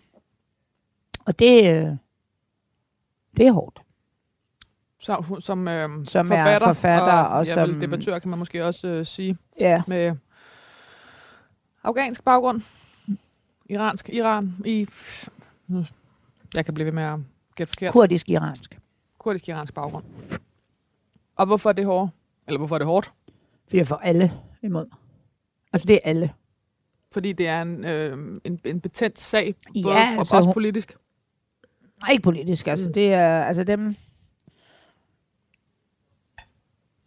Speaker 2: Og det, øh, det er hårdt.
Speaker 1: Så, som, øh,
Speaker 2: Som er forfatter og
Speaker 1: og ja,
Speaker 2: som-
Speaker 1: vel, debattør, kan man måske også øh, sige,
Speaker 2: Ja.
Speaker 1: med afghansk baggrund. Iransk, Iran, i... Jeg kan blive ved med at gætte forkert.
Speaker 2: Kurdisk-iransk.
Speaker 1: Kurdisk iransk baggrund. Og hvorfor er det hårdt? Eller hvorfor er det hårdt?
Speaker 2: Fordi jeg får alle imod. Altså det er alle.
Speaker 1: Fordi det er en, øh, en, en betændt sag,
Speaker 2: Ja,
Speaker 1: både for,
Speaker 2: altså,
Speaker 1: også politisk.
Speaker 2: Nej, ikke politisk. Altså
Speaker 1: Mm.
Speaker 2: det er, altså dem...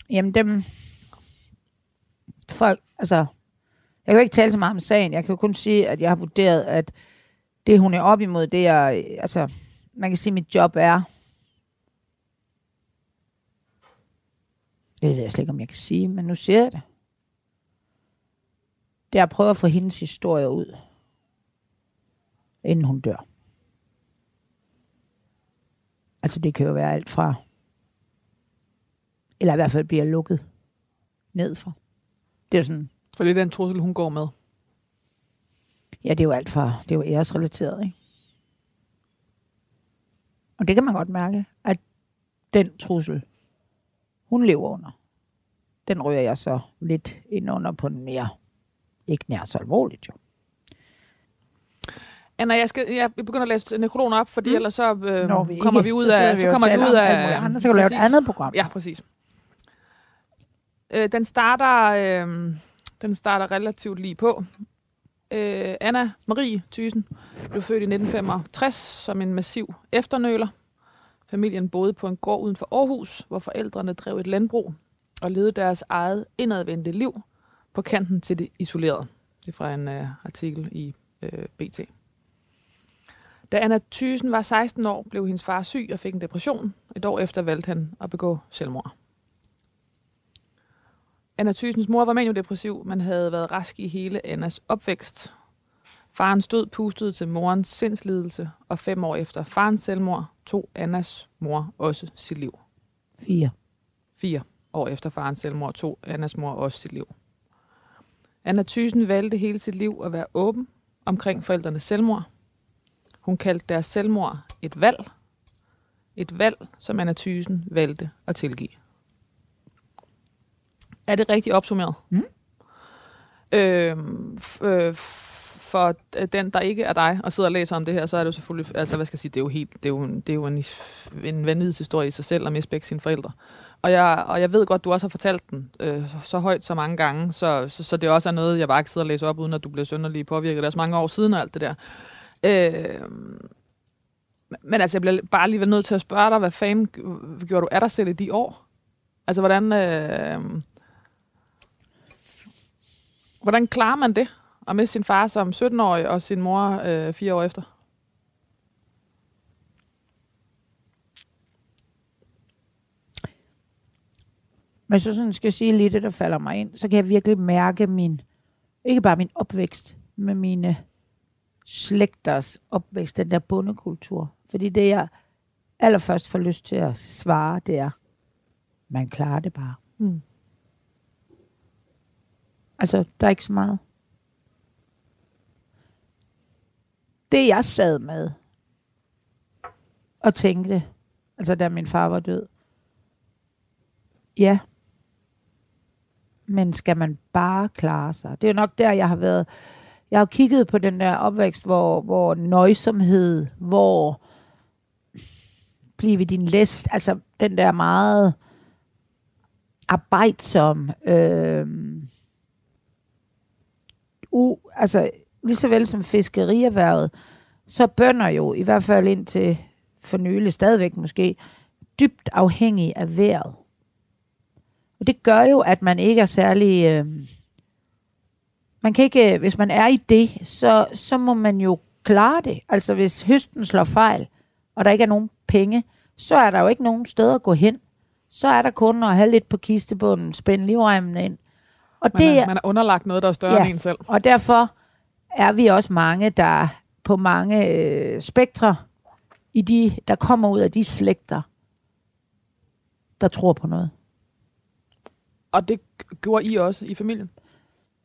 Speaker 2: Jamen dem... Folk, altså... Jeg kan jo ikke tale så meget om sagen. Jeg kan jo kun sige, at jeg har vurderet, at det, hun er op imod, det er... Altså, man kan sige, at mit job er... Det ved jeg slet ikke, om jeg kan sige, men nu siger jeg det. Det er at prøve at få hendes historie ud, inden hun dør. Altså det kan jo være alt fra, eller i hvert fald bliver lukket ned for. Det er sådan,
Speaker 1: For det er den trussel, hun går med.
Speaker 2: ja det er jo alt fra, det er jo æresrelateret, ikke? Og det kan man godt mærke, at den trussel, hun lever under, den ryger jeg så lidt ind under på den mere, ikke nær så alvorligt jo.
Speaker 1: Anna, jeg, skal, jeg begynder at læse nekrologen op, fordi mm. ellers så øh,
Speaker 2: Når vi
Speaker 1: kommer
Speaker 2: ikke,
Speaker 1: vi ud
Speaker 2: så
Speaker 1: af...
Speaker 2: vi
Speaker 1: Så kommer vi ud af...
Speaker 2: andet, så kan du lave et andet program.
Speaker 1: Ja, præcis. Øh, den starter... Øh, den starter relativt lige på. Øh, Anna Marie Thysen blev født i 1965 som en massiv efternøler. Familien boede på en gård uden for Aarhus, hvor forældrene drev et landbrug og levede deres eget indadvendte liv på kanten til det isolerede. Det er fra en øh, artikel i øh, BT. Da Anna Thysen var 16 år, blev hendes far syg og fik en depression. Et år efter valgte han at begå selvmord. Anna Thysens mor var maniodepressiv, men havde været rask i hele Annas opvækst. Faren stod pustet til morens sindslidelse, og fem år efter farens selvmord tog Annas mor også sit liv.
Speaker 2: Fire.
Speaker 1: Fire år efter farens selvmord tog Annas mor også sit liv. Anna Thysen valgte hele sit liv at være åben omkring forældrenes selvmord. Hun kaldte deres selvmord et valg. Et valg, som Anna Thysen valgte at tilgive. Er det rigtigt opsummeret?
Speaker 2: Mm.
Speaker 1: Øh, f- for den, der ikke er dig, og sidder og læser om det her, så er det jo selvfølgelig, altså hvad skal jeg sige, det er jo helt, det er jo, en- det er jo en, en vanvidshistorie i sig selv at miste begge sine forældre. Og jeg, og jeg ved godt, du også har fortalt den øh, så højt så mange gange, så, så, så det også er noget, jeg bare ikke sidder og læser op, uden at du bliver sønderlig påvirket. Det er så mange år siden og alt det der. Øh, men altså, jeg bliver bare lige nødt til at spørge dig, hvad fanden gjorde du af dig selv i de år? Altså, hvordan... Øh, hvordan klarer man det? At miste sin far som 17-årig og sin mor øh, fire år efter?
Speaker 2: Men så sådan skal jeg sige lige det, der falder mig ind, så kan jeg virkelig mærke min, ikke bare min opvækst, med mine slægters opvækst, den der bondekultur. Fordi det, jeg allerførst får lyst til at svare, det er, man klarer det bare.
Speaker 1: Mm.
Speaker 2: Altså, der er ikke så meget. Det, jeg sad med og tænkte, altså da min far var død, ja, men skal man bare klare sig? Det er jo nok der, jeg har været. Jeg har kigget på den der opvækst, hvor, hvor nøjsomhed, hvor blive din læst, altså den der meget arbejdsom, øh, u, altså lige så vel som fiskerierhvervet, så bønder jo, i hvert fald indtil for nylig stadigvæk måske, dybt afhængig af vejret. Og det gør jo, at man ikke er særlig... Øh, man kan ikke, øh, hvis man er i det, så, så må man jo klare det. Altså hvis høsten slår fejl, og der ikke er nogen penge, så er der jo ikke nogen steder at gå hen. Så er der kun at have lidt på kistebunden, spænde livremmen ind. Og
Speaker 1: Man,
Speaker 2: det,
Speaker 1: er, man er underlagt noget, der er større
Speaker 2: Ja.
Speaker 1: end en selv.
Speaker 2: og derfor er vi også mange, der på mange øh, spektre, i de, der kommer ud af de slægter, der tror på noget.
Speaker 1: Og det gjorde I også i familien.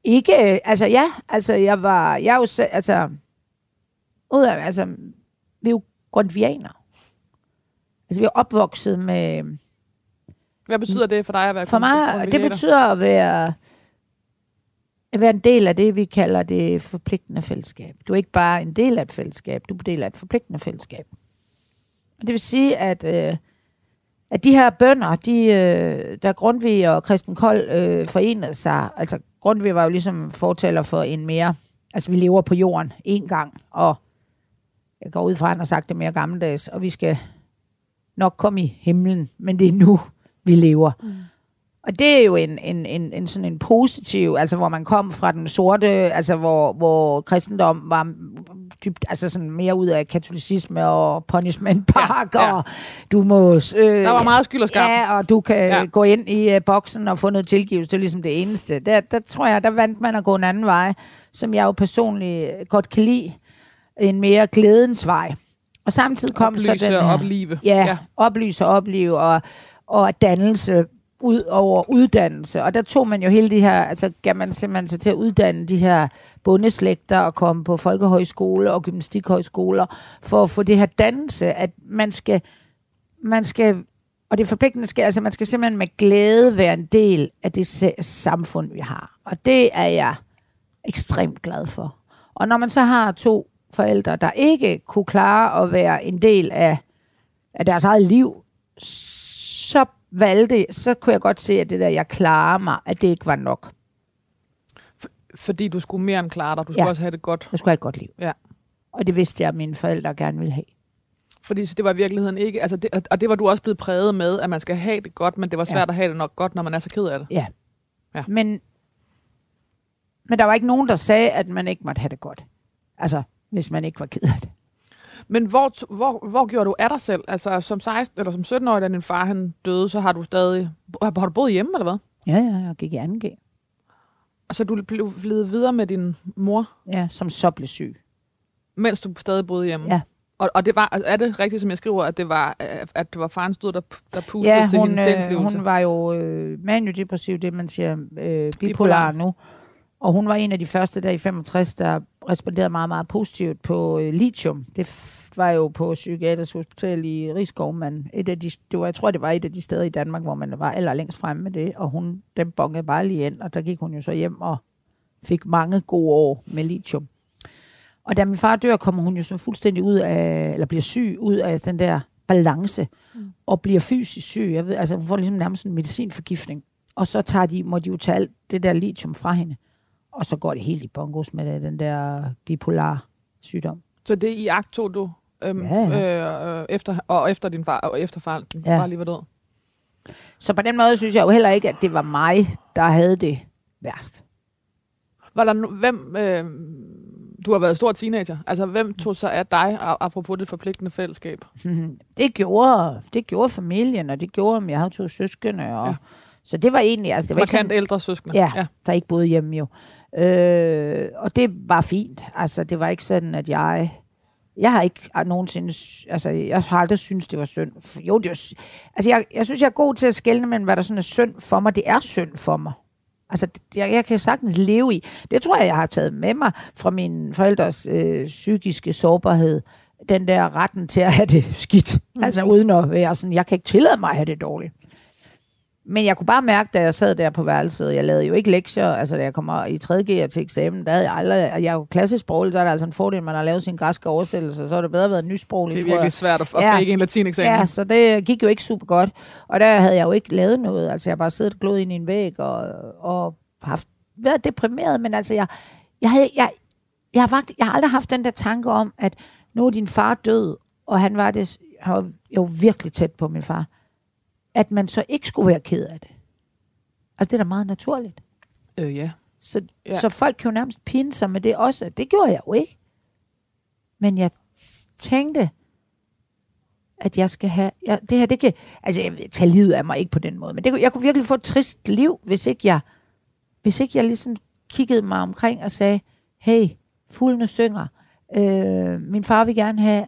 Speaker 2: Ikke, øh, altså ja, altså jeg var, jeg er jo, altså, ud af, altså, vi er jo grundvianer. Altså vi er opvokset med,
Speaker 1: Hvad betyder det for dig at være
Speaker 2: for mig, det betyder at være, at være en del af det, vi kalder det forpligtende fællesskab. Du er ikke bare en del af et fællesskab, du er en del af et forpligtende fællesskab. Og det vil sige, at, øh, at de her bønder, de, øh, der Grundtvig og Kristen Kold øh, forenede sig, altså Grundtvig var jo ligesom fortæller for en mere, altså vi lever på jorden en gang, og jeg går ud fra, at han har sagt det mere gammeldags, og vi skal nok komme i himlen, men det er nu, vi lever. Mm. Og det er jo en, en, en, en sådan en positiv, altså hvor man kom fra den sorte, altså hvor, hvor kristendom var dybt, altså sådan mere ud af katolicisme og punishment park,
Speaker 1: Ja,
Speaker 2: ja, og du må... Øh,
Speaker 1: Der var meget skyld og skam.
Speaker 2: Ja, og du kan
Speaker 1: Ja.
Speaker 2: gå ind i uh, boksen og få noget tilgivelse. Det er ligesom det eneste. Der, der tror jeg, der vandt man at gå en anden vej, som jeg jo personligt godt kan lide. En mere glædens vej. Og samtidig kom så
Speaker 1: Oplyse
Speaker 2: den
Speaker 1: og
Speaker 2: her,
Speaker 1: oplive.
Speaker 2: Ja, ja. oplyse og opleve og, og dannelse ud over uddannelse. Og der tog man jo hele det her, altså gav man simpelthen sig til at uddanne de her bundeslægter og komme på folkehøjskole og gymnastikhøjskoler for at få det her dannelse, at man skal, man skal og det forpligtende skal, altså man skal simpelthen med glæde være en del af det samfund, vi har. Og det er jeg ekstremt glad for. Og når man så har to forældre, der ikke kunne klare at være en del af, af deres eget liv, så valgte, så kunne jeg godt se, at det der, jeg klarer mig, at det ikke var nok.
Speaker 1: Fordi du skulle mere end klare dig. Du skulle
Speaker 2: Ja.
Speaker 1: også have det godt.
Speaker 2: Jeg skulle have et godt liv.
Speaker 1: Ja.
Speaker 2: Og det vidste jeg, at mine forældre gerne ville have.
Speaker 1: Fordi så det var i virkeligheden ikke... Altså det, og det var du også blevet præget med, at man skal have det godt, men det var svært
Speaker 2: Ja.
Speaker 1: at have det nok godt, når man er så ked af det.
Speaker 2: Ja.
Speaker 1: Ja.
Speaker 2: Men, men der var ikke nogen, der sagde, at man ikke måtte have det godt. Altså, hvis man ikke var ked af det.
Speaker 1: Men hvor, hvor, hvor gjorde du af dig selv? Altså som 16 eller som 17-årig, da din far han døde, så har du stadig... Har, har du boet hjemme, eller hvad?
Speaker 2: Ja, ja, jeg gik i 2G.
Speaker 1: Og så du blev ledet videre med din mor,
Speaker 2: Ja, som så blev syg.
Speaker 1: mens du stadig boede hjemme?
Speaker 2: Ja.
Speaker 1: Og, og det var, er det rigtigt, som jeg skriver, at det var, at det var farens død, der, der pustede
Speaker 2: Ja,
Speaker 1: til
Speaker 2: hun,
Speaker 1: hendes
Speaker 2: øh, hun var jo øh, maniodepressiv, det man siger øh, bipolar nu. Og hun var en af de første der i 65, der responderede meget, meget positivt på øh, lithium. Det f- var jo på Psykiatrisk Hospital i Rigskov, men et af de, det var, jeg tror, det var et af de steder i Danmark, hvor man var allerlængst fremme med det, og hun, den bongede bare lige ind, og der gik hun jo så hjem og fik mange gode år med lithium. Og da min far dør, kommer hun jo så fuldstændig ud af, eller bliver syg ud af den der balance, mm. og bliver fysisk syg. Jeg ved, altså hun får ligesom nærmest en medicinforgiftning. Og så tager de, må de jo tage alt det der lithium fra hende. Og så går det helt i bongos med den der bipolar sygdom.
Speaker 1: Så det i akt tog du øhm,
Speaker 2: Ja,
Speaker 1: øh, øh, efter, og efter din far, og efter far, din
Speaker 2: Ja.
Speaker 1: far lige var død?
Speaker 2: Så på den måde synes jeg jo heller ikke, at det var mig, der havde det værst.
Speaker 1: Var der no- hvem, øh, du har været stor teenager, altså hvem tog sig af dig, apropos det forpligtende fællesskab?
Speaker 2: det gjorde, det gjorde familien, og det gjorde, at jeg havde to søskende. Og,
Speaker 1: Ja.
Speaker 2: ja. Så det var egentlig, altså det var ikke
Speaker 1: Markant
Speaker 2: sådan,
Speaker 1: ældre søskende.
Speaker 2: Ja, der ikke boede hjemme jo. Øh, og det var fint. Altså, det var ikke sådan, at jeg... Jeg har ikke nogensinde... Altså, jeg har aldrig syntes, det var synd. Jo, det var... Altså, jeg, jeg synes, jeg er god til at skælne mellem, hvad der sådan er synd for mig. Det er synd for mig. Altså, jeg, jeg kan sagtens leve i. Det tror jeg, jeg har taget med mig fra mine forældres øh, psykiske sårbarhed. Den der retten til at have det skidt. Mm. Altså, uden at være sådan, jeg kan ikke tillade mig at have det dårligt. Men jeg kunne bare mærke, da jeg sad der på værelset, jeg lavede jo ikke lektier, altså da jeg kommer i 3G til eksamen, der havde jeg aldrig, jeg er jo klassisk sproglig, så er der altså en fordel, man har lavet sin græske oversættelse, så er det bedre at være nysproglig.
Speaker 1: Det er virkelig svært at, ja. fake en latineksamen.
Speaker 2: Ja, så det gik jo ikke super godt. Og der havde jeg jo ikke lavet noget, altså jeg har bare siddet og glået ind i en væg og, og haft, været deprimeret, men altså jeg, jeg, havde, jeg, jeg, har faktisk, jeg har aldrig haft den der tanke om, at nu er din far død, og han var det, han var jo virkelig tæt på min far at man så ikke skulle være ked af det. Altså, det er da meget naturligt.
Speaker 1: Øh, ja.
Speaker 2: Så, ja. så folk kan jo nærmest pinde sig med det også. Det gjorde jeg jo ikke. Men jeg tænkte, at jeg skal have... Jeg, det her, det kan... Altså, jeg tager livet af mig ikke på den måde, men det, jeg kunne virkelig få et trist liv, hvis ikke jeg, hvis ikke jeg ligesom kiggede mig omkring og sagde, hey, fuglene synger. Øh, min far vil gerne have...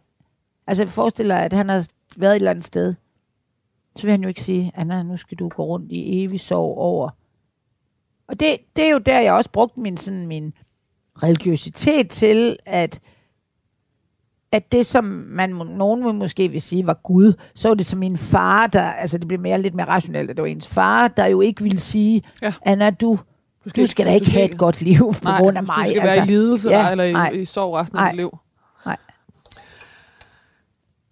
Speaker 2: Altså, jeg forestiller at han har været et eller andet sted, så vil han jo ikke sige, Anna, nu skal du gå rundt i evig sorg over. Og det, det er jo der, jeg også brugte min, sådan, min religiøsitet til, at, at det, som man, nogen vil måske vil sige var Gud, så var det som min far, der, altså det blev mere, lidt mere rationelt, at det var ens far, der jo ikke ville sige, ja. Anna, du, du skal, du skal da ikke skal, have et godt liv på nej, grund af mig.
Speaker 1: du skal altså, være i lidelse ja, eller i, nej, i sorg resten nej, af dit liv.
Speaker 2: Nej.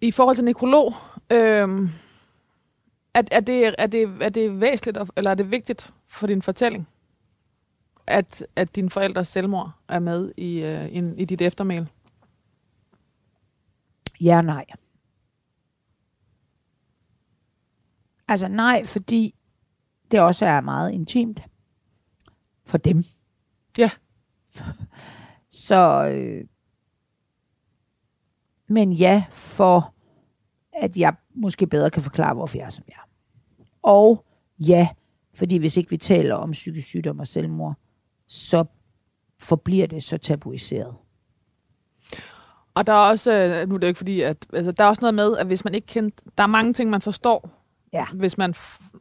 Speaker 1: I forhold til nekrolog, øh, er, er, det, er, det, er det væsentligt, eller er det vigtigt for din fortælling, at, at din forældres selvmord er med i, uh, i, i dit eftermæl?
Speaker 2: Ja nej. Altså nej, fordi det også er meget intimt for dem.
Speaker 1: Ja.
Speaker 2: Så, øh, men ja, for at jeg måske bedre kan forklare, hvorfor jeg er, som jeg er. Og ja, fordi hvis ikke vi taler om psykisk sygdom og selvmord, så forbliver det så tabuiseret.
Speaker 1: Og der er også, øh, nu er det ikke fordi, at altså, der er også noget med, at hvis man ikke kender, der er mange ting, man forstår, ja. hvis man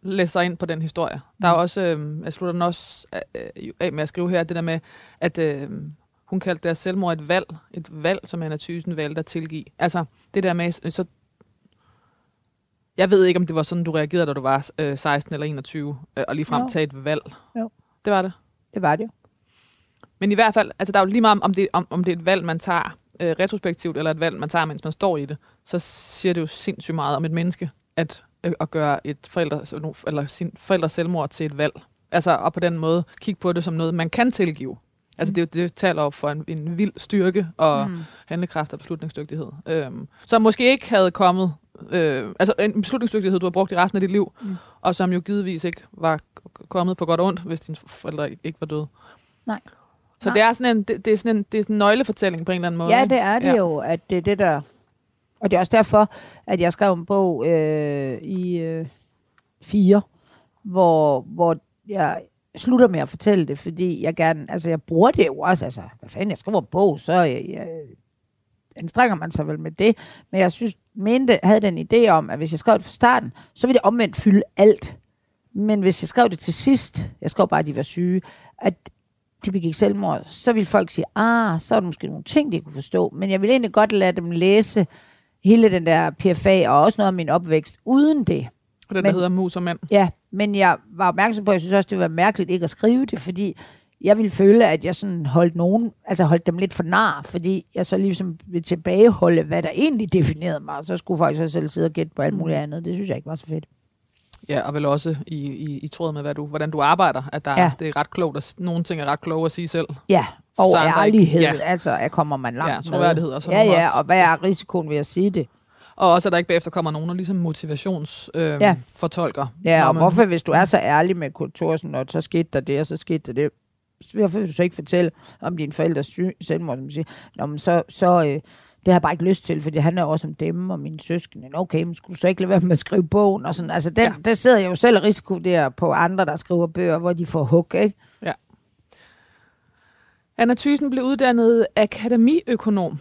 Speaker 1: læser ind på den historie. Der er mm. også, øh, jeg slutter den også øh, af med at skrive her, det der med, at øh, hun kaldte deres selvmord et valg, et valg, som Anna Thysen valgte at tilgive. Altså, det der med, så jeg ved ikke, om det var sådan, du reagerede, da du var øh, 16 eller 21, øh, og lige frem til et valg.
Speaker 2: Jo.
Speaker 1: Det var det.
Speaker 2: Det var det jo.
Speaker 1: Men i hvert fald, altså der er jo lige meget om det, om, om det er et valg, man tager øh, retrospektivt, eller et valg, man tager, mens man står i det, så siger det jo sindssygt meget om et menneske, at, øh, at gøre et forældre, eller sin forældres selvmord til et valg. Altså, og på den måde kigge på det som noget, man kan tilgive. Altså, det, det taler op for en, en vild styrke og mm. handlekraft og beslutningsdygtighed. Øhm, som måske ikke havde kommet øh, altså en beslutningsdygtighed, du har brugt i resten af dit liv, mm. og som jo givetvis ikke var kommet på godt og ondt, hvis dine forældre ikke var døde.
Speaker 2: Nej.
Speaker 1: Så Nej. det er sådan en, det, det er sådan en, det er sådan en nøglefortælling på en eller anden måde.
Speaker 2: Ja, det er det ja. jo, at det er det, der... Og det er også derfor, at jeg skrev en bog øh, i øh, fire, hvor, hvor jeg slutter med at fortælle det, fordi jeg gerne, altså jeg bruger det jo også, altså, hvad fanden, jeg skriver en bog, så jeg, jeg, anstrenger man sig vel med det, men jeg synes, mente, havde den idé om, at hvis jeg skrev det fra starten, så ville det omvendt fylde alt. Men hvis jeg skrev det til sidst, jeg skrev bare, at de var syge, at de begik selvmord, så ville folk sige, ah, så er der måske nogle ting, de kunne forstå. Men jeg ville egentlig godt lade dem læse hele den der PFA, og også noget af min opvækst, uden det.
Speaker 1: Og den, men, der hedder Mus og Mand.
Speaker 2: Ja, men jeg var opmærksom på, at jeg synes også, det var mærkeligt ikke at skrive det, fordi jeg ville føle, at jeg sådan holdt nogen, altså holdt dem lidt for nar, fordi jeg så ligesom ville tilbageholde, hvad der egentlig definerede mig. Så skulle folk så selv sidde og gætte på alt muligt mm. andet. Det synes jeg ikke var så fedt.
Speaker 1: Ja, og vel også i, i, i tråd med, hvad du, hvordan du arbejder, at der, ja. det er ret klogt, at nogle ting er ret kloge at sige selv.
Speaker 2: Ja, og så ærlighed, ja. altså at kommer man langt
Speaker 1: ja, troværdighed og
Speaker 2: sådan Ja, ja, og hvad er risikoen ved at sige det?
Speaker 1: Og også, at der ikke bagefter kommer nogen, der ligesom motivationsfortolker.
Speaker 2: Øh, ja, ja og man... hvorfor, hvis du er så ærlig med kulturen, og så skete der det, og så skete der det, hvorfor vil du så ikke fortælle om din forældres selvmord, som siger, Nå, men så, så øh, det har jeg bare ikke lyst til, fordi det handler også om dem og mine søskende. Okay, men skulle du så ikke lade være med at skrive bogen? Og sådan. Altså, den, ja. der sidder jeg jo selv risiko der på andre, der skriver bøger, hvor de får hug, ikke?
Speaker 1: Ja. Anna Thysen blev uddannet akademiøkonom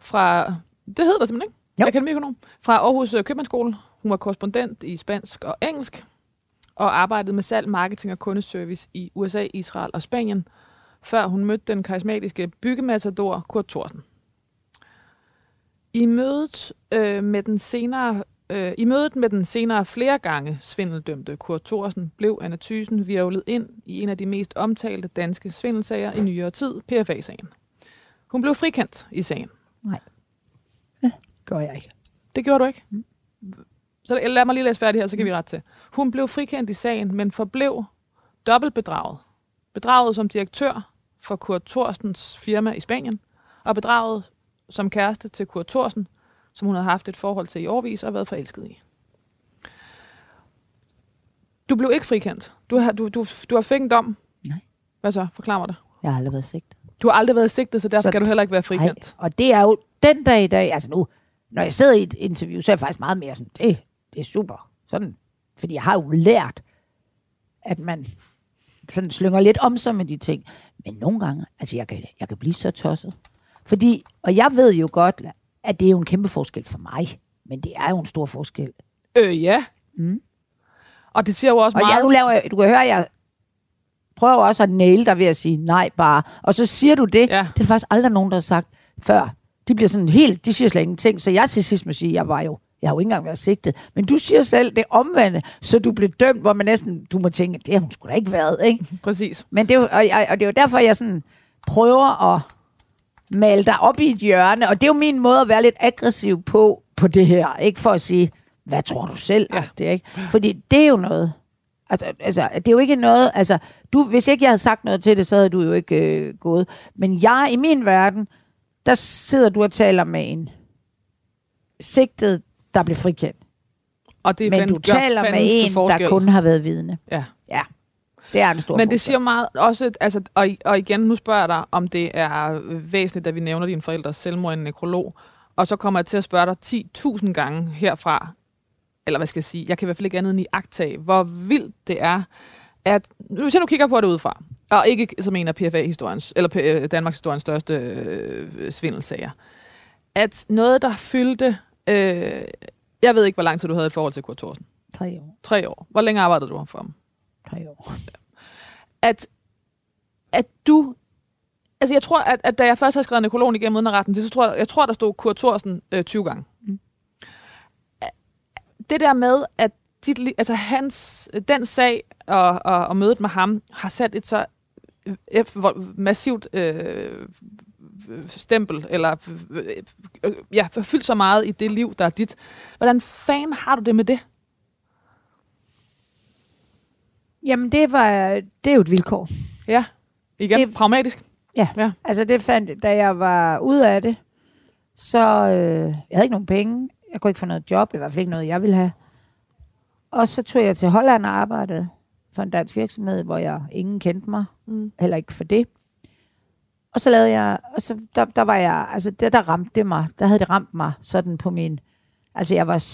Speaker 1: fra, det hedder der simpelthen ikke?
Speaker 2: Jo.
Speaker 1: Akademiøkonom. Fra Aarhus Købmandsskole. Hun var korrespondent i spansk og engelsk, og arbejdede med salg, marketing og kundeservice i USA, Israel og Spanien, før hun mødte den karismatiske byggematador Kurt Thorsen. I mødet øh, med den senere øh, i mødet med den senere flere gange svindeldømte Kurt Thorsen blev Anna Thysen virvlet ind i en af de mest omtalte danske svindelsager i nyere tid, PFA-sagen. Hun blev frikendt i sagen.
Speaker 2: Gør jeg ikke.
Speaker 1: Det gjorde du ikke? Så lad mig lige læse færdig her, så kan vi ret til. Hun blev frikendt i sagen, men forblev dobbelt bedraget. Som direktør for Kurt Thorsens firma i Spanien, og bedraget som kæreste til Kurt Thorsen, som hun havde haft et forhold til i årvis og været forelsket i. Du blev ikke frikendt. Du har, du, du, du har fik en dom.
Speaker 2: Nej.
Speaker 1: Hvad så? Forklar mig det.
Speaker 2: Jeg har aldrig været sigtet.
Speaker 1: Du har aldrig været sigtet, så derfor
Speaker 2: Så-
Speaker 1: kan du heller ikke være
Speaker 2: Nej,
Speaker 1: frikendt.
Speaker 2: og det er jo den dag i dag, altså nu, når jeg sidder i et interview, så er jeg faktisk meget mere sådan, det, det er super. Sådan, fordi jeg har jo lært, at man sådan slynger lidt om sig med de ting. Men nogle gange, altså jeg kan, jeg kan blive så tosset. Fordi, og jeg ved jo godt, at det er jo en kæmpe forskel for mig. Men det er jo en stor forskel.
Speaker 1: Øh, ja.
Speaker 2: Mm.
Speaker 1: Og det siger jo også
Speaker 2: Og
Speaker 1: meget...
Speaker 2: jeg, nu laver du kan høre, jeg prøver også at nail dig ved at sige nej bare. Og så siger du det.
Speaker 1: Ja.
Speaker 2: Det er faktisk aldrig nogen, der har sagt før. De bliver sådan helt, de siger slet ingenting. Så jeg til sidst må sige, jeg var jo, jeg har jo ikke engang været sigtet. Men du siger selv det omvendte, så du blev dømt, hvor man næsten, du må tænke, det har hun sgu da ikke været, ikke?
Speaker 1: Præcis.
Speaker 2: Men det er jo, og, og, og det er jo derfor, jeg sådan prøver at male dig op i et hjørne. Og det er jo min måde at være lidt aggressiv på, på det her. Ikke for at sige, hvad tror du selv?
Speaker 1: Ja.
Speaker 2: Ja. Det, ikke? Fordi det er jo noget. Altså, altså, det er jo ikke noget, altså, du, hvis ikke jeg havde sagt noget til det, så havde du jo ikke øh, gået. Men jeg, i min verden, der sidder du og taler med en sigtet, der blev frikendt.
Speaker 1: Og det
Speaker 2: Men du taler med en,
Speaker 1: forskel.
Speaker 2: der kun har været vidne.
Speaker 1: Ja.
Speaker 2: Ja, det er en stor
Speaker 1: Men det
Speaker 2: forskel.
Speaker 1: siger meget også, altså, og, og igen, nu spørger jeg dig, om det er væsentligt, at vi nævner dine forældres selvmord i en nekrolog, og så kommer jeg til at spørge dig 10.000 gange herfra, eller hvad skal jeg sige, jeg kan i hvert fald ikke andet end i agtag, hvor vildt det er, at, hvis jeg nu kigger på det udefra, og ikke som en af PFA-historiens, eller Danmarks historiens største øh, svindelsager, at noget, der fyldte, øh, jeg ved ikke, hvor lang tid du havde et forhold til Kurt Thorsen.
Speaker 2: Tre år.
Speaker 1: Tre år. Hvor længe arbejdede du for ham?
Speaker 2: Tre år.
Speaker 1: at, at du... Altså, jeg tror, at, at da jeg først havde skrevet nekrologen igennem uden retten til, så tror jeg, jeg tror, der stod Kurt Thorsen øh, 20 gange.
Speaker 2: Mm.
Speaker 1: Det der med, at dit, altså hans, den sag og, og, og mødet med ham har sat et så øh, massivt øh, stempel, eller øh, øh, ja, fyldt så meget i det liv, der er dit. Hvordan fanden har du det med det?
Speaker 2: Jamen, det, var, det er jo et vilkår.
Speaker 1: Ja, igen,
Speaker 2: Det-
Speaker 1: pragmatisk.
Speaker 2: Altså, det fandt, da jeg var ude af det, så øh, jeg havde ikke nogen penge. Jeg kunne ikke få noget job, i hvert fald ikke noget, jeg ville have. Og så tog jeg til Holland og arbejdede for en dansk virksomhed, hvor jeg ingen kendte mig,
Speaker 1: Mm.
Speaker 2: heller ikke for det. Og så lavede jeg, og så der, der var jeg, altså der, der ramte det mig, der havde det ramt mig sådan på min, altså jeg var,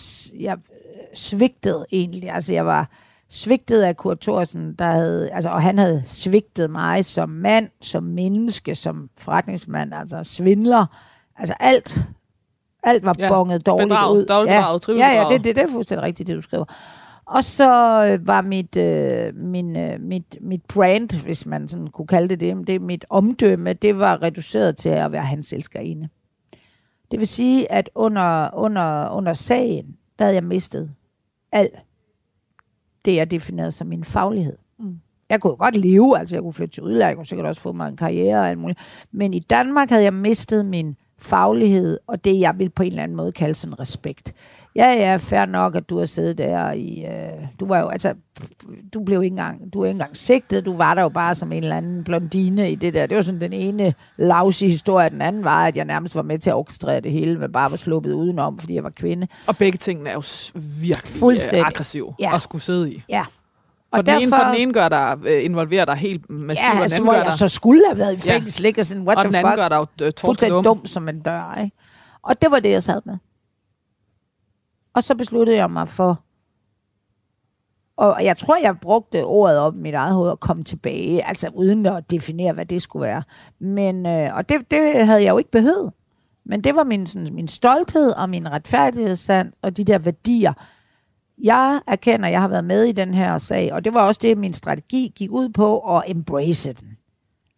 Speaker 2: jeg øh, svigtet egentlig, altså jeg var svigtet af Kurt Thorsen, der havde, altså, og han havde svigtet mig som mand, som menneske, som forretningsmand, altså svindler, altså alt, alt var
Speaker 1: Ja,
Speaker 2: bonget dårligt
Speaker 1: bedraget,
Speaker 2: ud.
Speaker 1: dårligt
Speaker 2: ja,
Speaker 1: trivielt
Speaker 2: ja, ja, det, det, det er fuldstændig rigtigt, det du skriver. Og så øh, var mit, øh, min, øh, mit, mit brand, hvis man sådan kunne kalde det det, det mit omdømme, det var reduceret til at være hans elskerinde. Det vil sige, at under, under, under sagen, der havde jeg mistet alt det, jeg definerede som min faglighed.
Speaker 1: Mm.
Speaker 2: Jeg kunne godt leve, altså jeg kunne flytte til udlandet, jeg kunne sikkert også få mig en karriere og alt muligt. Men i Danmark havde jeg mistet min faglighed, og det jeg vil på en eller anden måde kalde sådan respekt. Ja, ja, fair nok, at du har siddet der i... Øh, du var jo, altså, du blev ikke engang, du er ikke engang sigtet, du var der jo bare som en eller anden blondine i det der. Det var sådan den ene lavsige historie, den anden var, at jeg nærmest var med til at orkestrere det hele, men bare var sluppet udenom, fordi jeg var kvinde.
Speaker 1: Og begge tingene er jo virkelig
Speaker 2: Fuldstændig.
Speaker 1: øh, aggressive
Speaker 2: Ja.
Speaker 1: at skulle sidde i.
Speaker 2: Ja.
Speaker 1: For,
Speaker 2: Og
Speaker 1: den ene, for
Speaker 2: derfor-
Speaker 1: den ene gør dig, øh, involverer dig helt massivt,
Speaker 2: Ja,
Speaker 1: og den
Speaker 2: altså,
Speaker 1: anden
Speaker 2: hvor
Speaker 1: gør
Speaker 2: jeg
Speaker 1: dig,
Speaker 2: så skulle have været i
Speaker 1: Ja.
Speaker 2: fængsel, ikke? Og sådan, what
Speaker 1: og
Speaker 2: the
Speaker 1: den anden
Speaker 2: fuck?
Speaker 1: gør dig jo øh,
Speaker 2: fuldstændig
Speaker 1: dum.
Speaker 2: dum som en dør, ikke? Og det var det, jeg sad med. Og så besluttede jeg mig for Og jeg tror, jeg brugte ordet op i mit eget hoved og komme tilbage, altså uden at definere, hvad det skulle være. Men, øh, og det, det havde jeg jo ikke behøvet. Men det var min, sådan, min stolthed og min retfærdighedssand og de der værdier. Jeg erkender, at jeg har været med i den her sag, og det var også det, min strategi gik ud på, at embrace den.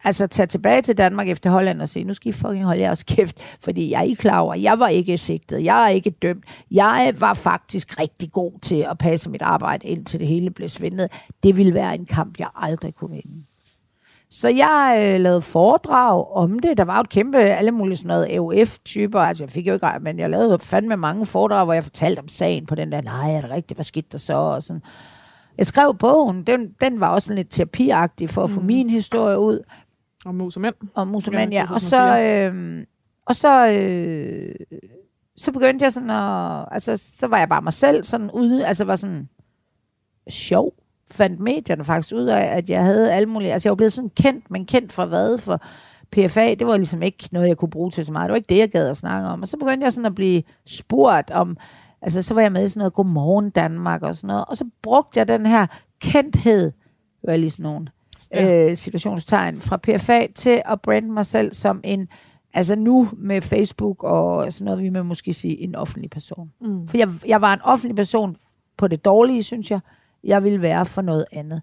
Speaker 2: Altså tage tilbage til Danmark efter Holland og sige, nu skal I fucking holde jeres kæft, fordi jeg er ikke klar over, jeg var ikke sigtet, jeg er ikke dømt. Jeg var faktisk rigtig god til at passe mit arbejde, indtil det hele blev svindet. Det ville være en kamp, jeg aldrig kunne vinde. Så jeg øh, lavede foredrag om det. Der var jo et kæmpe, alle mulige sådan noget AUF-typer. Altså, jeg fik jo ikke, men jeg lavede fandme mange foredrag, hvor jeg fortalte om sagen på den der, nej, er det rigtigt, hvad skete der så? Og sådan. Jeg skrev bogen, den, den var også lidt terapiagtig for at få
Speaker 1: Mm.
Speaker 2: min historie ud.
Speaker 1: Og mus og mænd.
Speaker 2: Og muselmand,
Speaker 1: Ja.
Speaker 2: Og så,
Speaker 1: 2004.
Speaker 2: øh, og så, øh, så begyndte jeg sådan at, altså, så var jeg bare mig selv, sådan ude, altså var sådan sjov. Fandt medierne faktisk ud af, at jeg havde alle mulige, altså jeg var blevet sådan kendt, men kendt fra hvad? For PFA, det var ligesom ikke noget, jeg kunne bruge til så meget. Det var ikke det, jeg gad at snakke om. Og så begyndte jeg sådan at blive spurgt om, altså så var jeg med i sådan noget Godmorgen Danmark og sådan noget. Og så brugte jeg den her kendthed, var lige sådan nogle
Speaker 1: Ja.
Speaker 2: øh, situationstegn fra PFA til at brande mig selv som en, altså nu med Facebook og sådan noget, vi må måske sige en offentlig person.
Speaker 1: Mm.
Speaker 2: For jeg, jeg var en offentlig person på det dårlige, synes jeg. Jeg ville være for noget andet.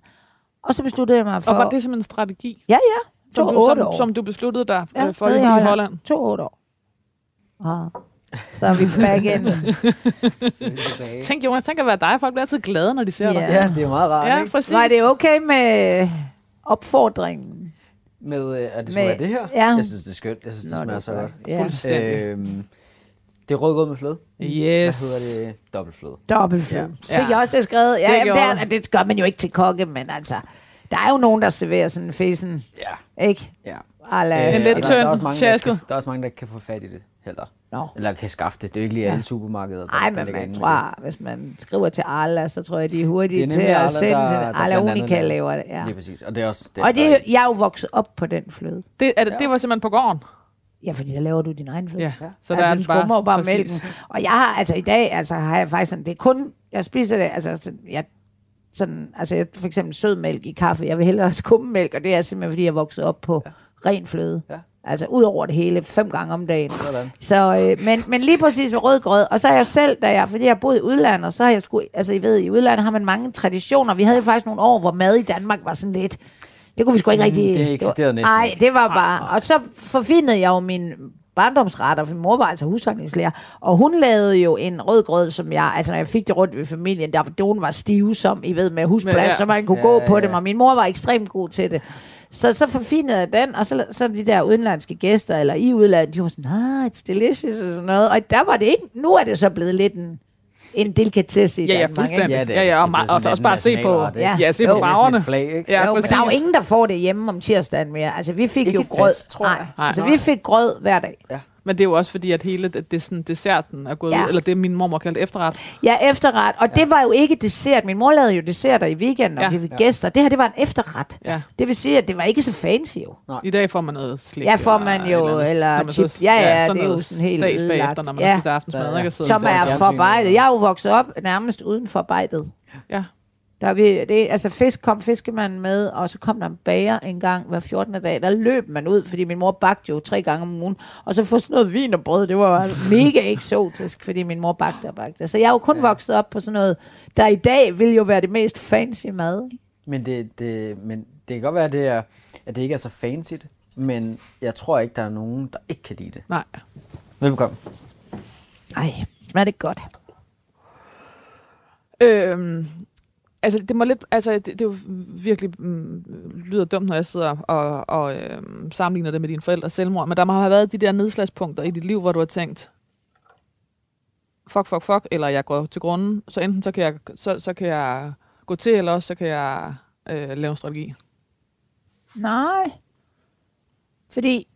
Speaker 2: Og så besluttede jeg mig for...
Speaker 1: Og var det som en strategi,
Speaker 2: Ja, ja.
Speaker 1: som
Speaker 2: To
Speaker 1: du, som,
Speaker 2: år.
Speaker 1: som du besluttede dig
Speaker 2: Ja,
Speaker 1: ja, for i
Speaker 2: i
Speaker 1: Holland?
Speaker 2: To otte år. Ah. Så er vi back in.
Speaker 3: Så.
Speaker 1: Tænk, Jonas, tænk at være dig. Folk bliver altid glade, når de ser
Speaker 2: Ja.
Speaker 1: dig.
Speaker 3: Ja, det er meget rart,
Speaker 1: Ja,
Speaker 3: ikke?
Speaker 1: præcis.
Speaker 2: Var det okay med opfordringen?
Speaker 3: Med, øh, at det
Speaker 2: Med-
Speaker 3: skulle være det her?
Speaker 2: ja.
Speaker 3: Jeg synes, det er skønt. Jeg synes, det
Speaker 2: Nå,
Speaker 3: smager
Speaker 2: det
Speaker 3: så
Speaker 2: er
Speaker 3: godt.
Speaker 2: godt. Ja.
Speaker 1: Fuldstændig.
Speaker 3: Øhm, det er rødgrød med fløde.
Speaker 1: Yes.
Speaker 3: Hvad hedder det? Dobbeltfløde.
Speaker 2: Dobbeltfløde.
Speaker 3: Ja.
Speaker 2: Fik jeg også det skrevet? Ja,
Speaker 1: Det
Speaker 2: det, der,
Speaker 1: du.
Speaker 2: det gør man jo ikke til kokke, men altså, der er jo nogen, der serverer sådan en fesen,
Speaker 3: Ja.
Speaker 2: ikke?
Speaker 3: ja.
Speaker 1: En
Speaker 3: Øh,
Speaker 1: lidt
Speaker 3: og der-
Speaker 1: tynd
Speaker 3: der er også mange, der, ikke
Speaker 1: sjasket.
Speaker 3: kan, der er også mange, der ikke kan få fat i det heller.
Speaker 2: Nå.
Speaker 3: Eller kan skaffe det. Det er jo ikke lige
Speaker 2: Ja.
Speaker 3: alle supermarkeder, der,
Speaker 2: Ej,
Speaker 3: der
Speaker 2: men
Speaker 3: ligger
Speaker 2: man tror, hvis man skriver til Arla, så tror jeg, de er hurtige
Speaker 3: Det er
Speaker 2: til at
Speaker 3: Arla,
Speaker 2: sende
Speaker 3: der-
Speaker 2: til
Speaker 3: der
Speaker 2: Arla Unica
Speaker 3: laver-
Speaker 2: det. Ja.
Speaker 3: Det er præcis. Og det er også det,
Speaker 2: Og det,
Speaker 3: der
Speaker 2: er jo- jeg er jo vokset op på den fløde.
Speaker 1: Det, er det,
Speaker 3: Ja.
Speaker 1: det var simpelthen på gården.
Speaker 2: Ja, fordi der laver du din egen fløde.
Speaker 1: Ja. Så
Speaker 2: altså,
Speaker 1: der er
Speaker 2: du
Speaker 1: den
Speaker 2: skummer bare
Speaker 1: præcis.
Speaker 2: mælken. Og jeg har, altså i dag, altså har jeg faktisk sådan, det er kun, jeg spiser det, altså sådan, jeg, sådan, altså jeg, for eksempel sødmælk i kaffe, jeg vil hellere skummemælk, og det er simpelthen, fordi jeg er vokset op på ja. ren fløde.
Speaker 3: Ja.
Speaker 2: Altså ud over det hele, fem gange om dagen.
Speaker 3: Sådan.
Speaker 2: Så, øh, men, men lige præcis med rødgrød, og så er jeg selv, da jeg, fordi jeg har boet i udlandet, så har jeg sgu, altså I ved, i udlandet har man mange traditioner. Vi havde jo faktisk nogle år, hvor mad i Danmark var sådan lidt, det kunne vi sgu ikke
Speaker 3: Mm,
Speaker 2: rigtig...
Speaker 3: det eksisterede næsten
Speaker 2: Nej, det var bare... Og så forfinede jeg jo min barndomsretter, for min mor var altså husholdningslærer, og hun lavede jo en rødgrød, som jeg, altså når jeg fik det rundt ved familien, der nogen var stive som, I ved, med husplads,
Speaker 1: Ja, ja.
Speaker 2: så man kunne
Speaker 3: Ja,
Speaker 2: gå på
Speaker 3: ja.
Speaker 2: dem, og min mor var ekstremt god til det. Så, så forfinede jeg den, og så, så de der udenlandske gæster, eller i udlandet, de var sådan, ah, it's delicious, og sådan noget. Og der var det ikke, nu er det så blevet lidt en, en delikatesse i
Speaker 1: Ja, ja,
Speaker 2: Danmark. Ikke?
Speaker 3: Ja, det
Speaker 1: Ja, ja, og,
Speaker 3: det
Speaker 1: ma- og også
Speaker 3: lidt
Speaker 1: bare se på,
Speaker 3: ikke?
Speaker 1: ja, se
Speaker 2: Jo.
Speaker 1: på
Speaker 2: Det er
Speaker 1: farverne.
Speaker 3: flag, ikke?
Speaker 1: Ja,
Speaker 2: jo, men der er jo ingen, der får det hjemme om tirsdagen mere. Altså, vi fik
Speaker 3: Ikke
Speaker 2: jo grød.
Speaker 3: fast, tror jeg.
Speaker 2: Nej,
Speaker 1: Nej.
Speaker 2: altså, vi fik grød hver dag.
Speaker 1: Men det er jo også fordi, at hele det, det sådan, desserten er gået
Speaker 2: Ja.
Speaker 1: ud, eller det min mormor kaldte efterret.
Speaker 2: Ja, efterret. Og ja. det var jo ikke dessert. Min mor lavede jo desserter i weekenden, og
Speaker 1: Ja.
Speaker 2: vi fik gæster. Det her, det var en efterret.
Speaker 1: Ja.
Speaker 2: Det vil sige, at det var ikke så fancy jo.
Speaker 1: I dag får man noget slik.
Speaker 2: Ja, får man jo,
Speaker 1: eller,
Speaker 2: eller chip.
Speaker 1: Så,
Speaker 2: Ja, ja,
Speaker 1: sådan
Speaker 2: det er jo sådan helt ødelagt.
Speaker 1: bagefter, når man
Speaker 2: Ja.
Speaker 1: har spist aftensmad.
Speaker 3: Ja, ja.
Speaker 1: Ikke?
Speaker 2: Som er forarbejdet.
Speaker 3: ja.
Speaker 2: Jeg er jo vokset op nærmest uden forarbejdet.
Speaker 1: Ja.
Speaker 2: Der er vi, det, altså fisk kom fiskemanden med, og så kom der en bager en gang hver 14. dag. Der løb man ud, fordi min mor bagte jo tre gange om ugen. Og så få sådan noget vin og brød, det var mega eksotisk, fordi min mor bagte og bagte. Så jeg er jo kun ja. vokset op på sådan noget, der i dag vil jo være det mest fancy mad.
Speaker 3: Men det, det, men det kan godt være, at det, er, at det ikke er så fancy, men jeg tror ikke, der er nogen, der ikke kan lide det.
Speaker 1: Nej.
Speaker 3: Velkommen.
Speaker 2: Ej, smager det godt.
Speaker 1: Øhm, altså, det må lidt, altså, det, det er jo virkelig mm, lyder dumt, når jeg sidder og, og øhm, sammenligner det med dine forældres selvmord, men der må have været de der nedslagspunkter i dit liv, hvor du har tænkt, fuck, fuck, fuck, eller jeg går til grunden, så enten så kan jeg, så, så kan jeg gå til, eller også så kan jeg øh, lave en strategi.
Speaker 2: Nej. Fordi,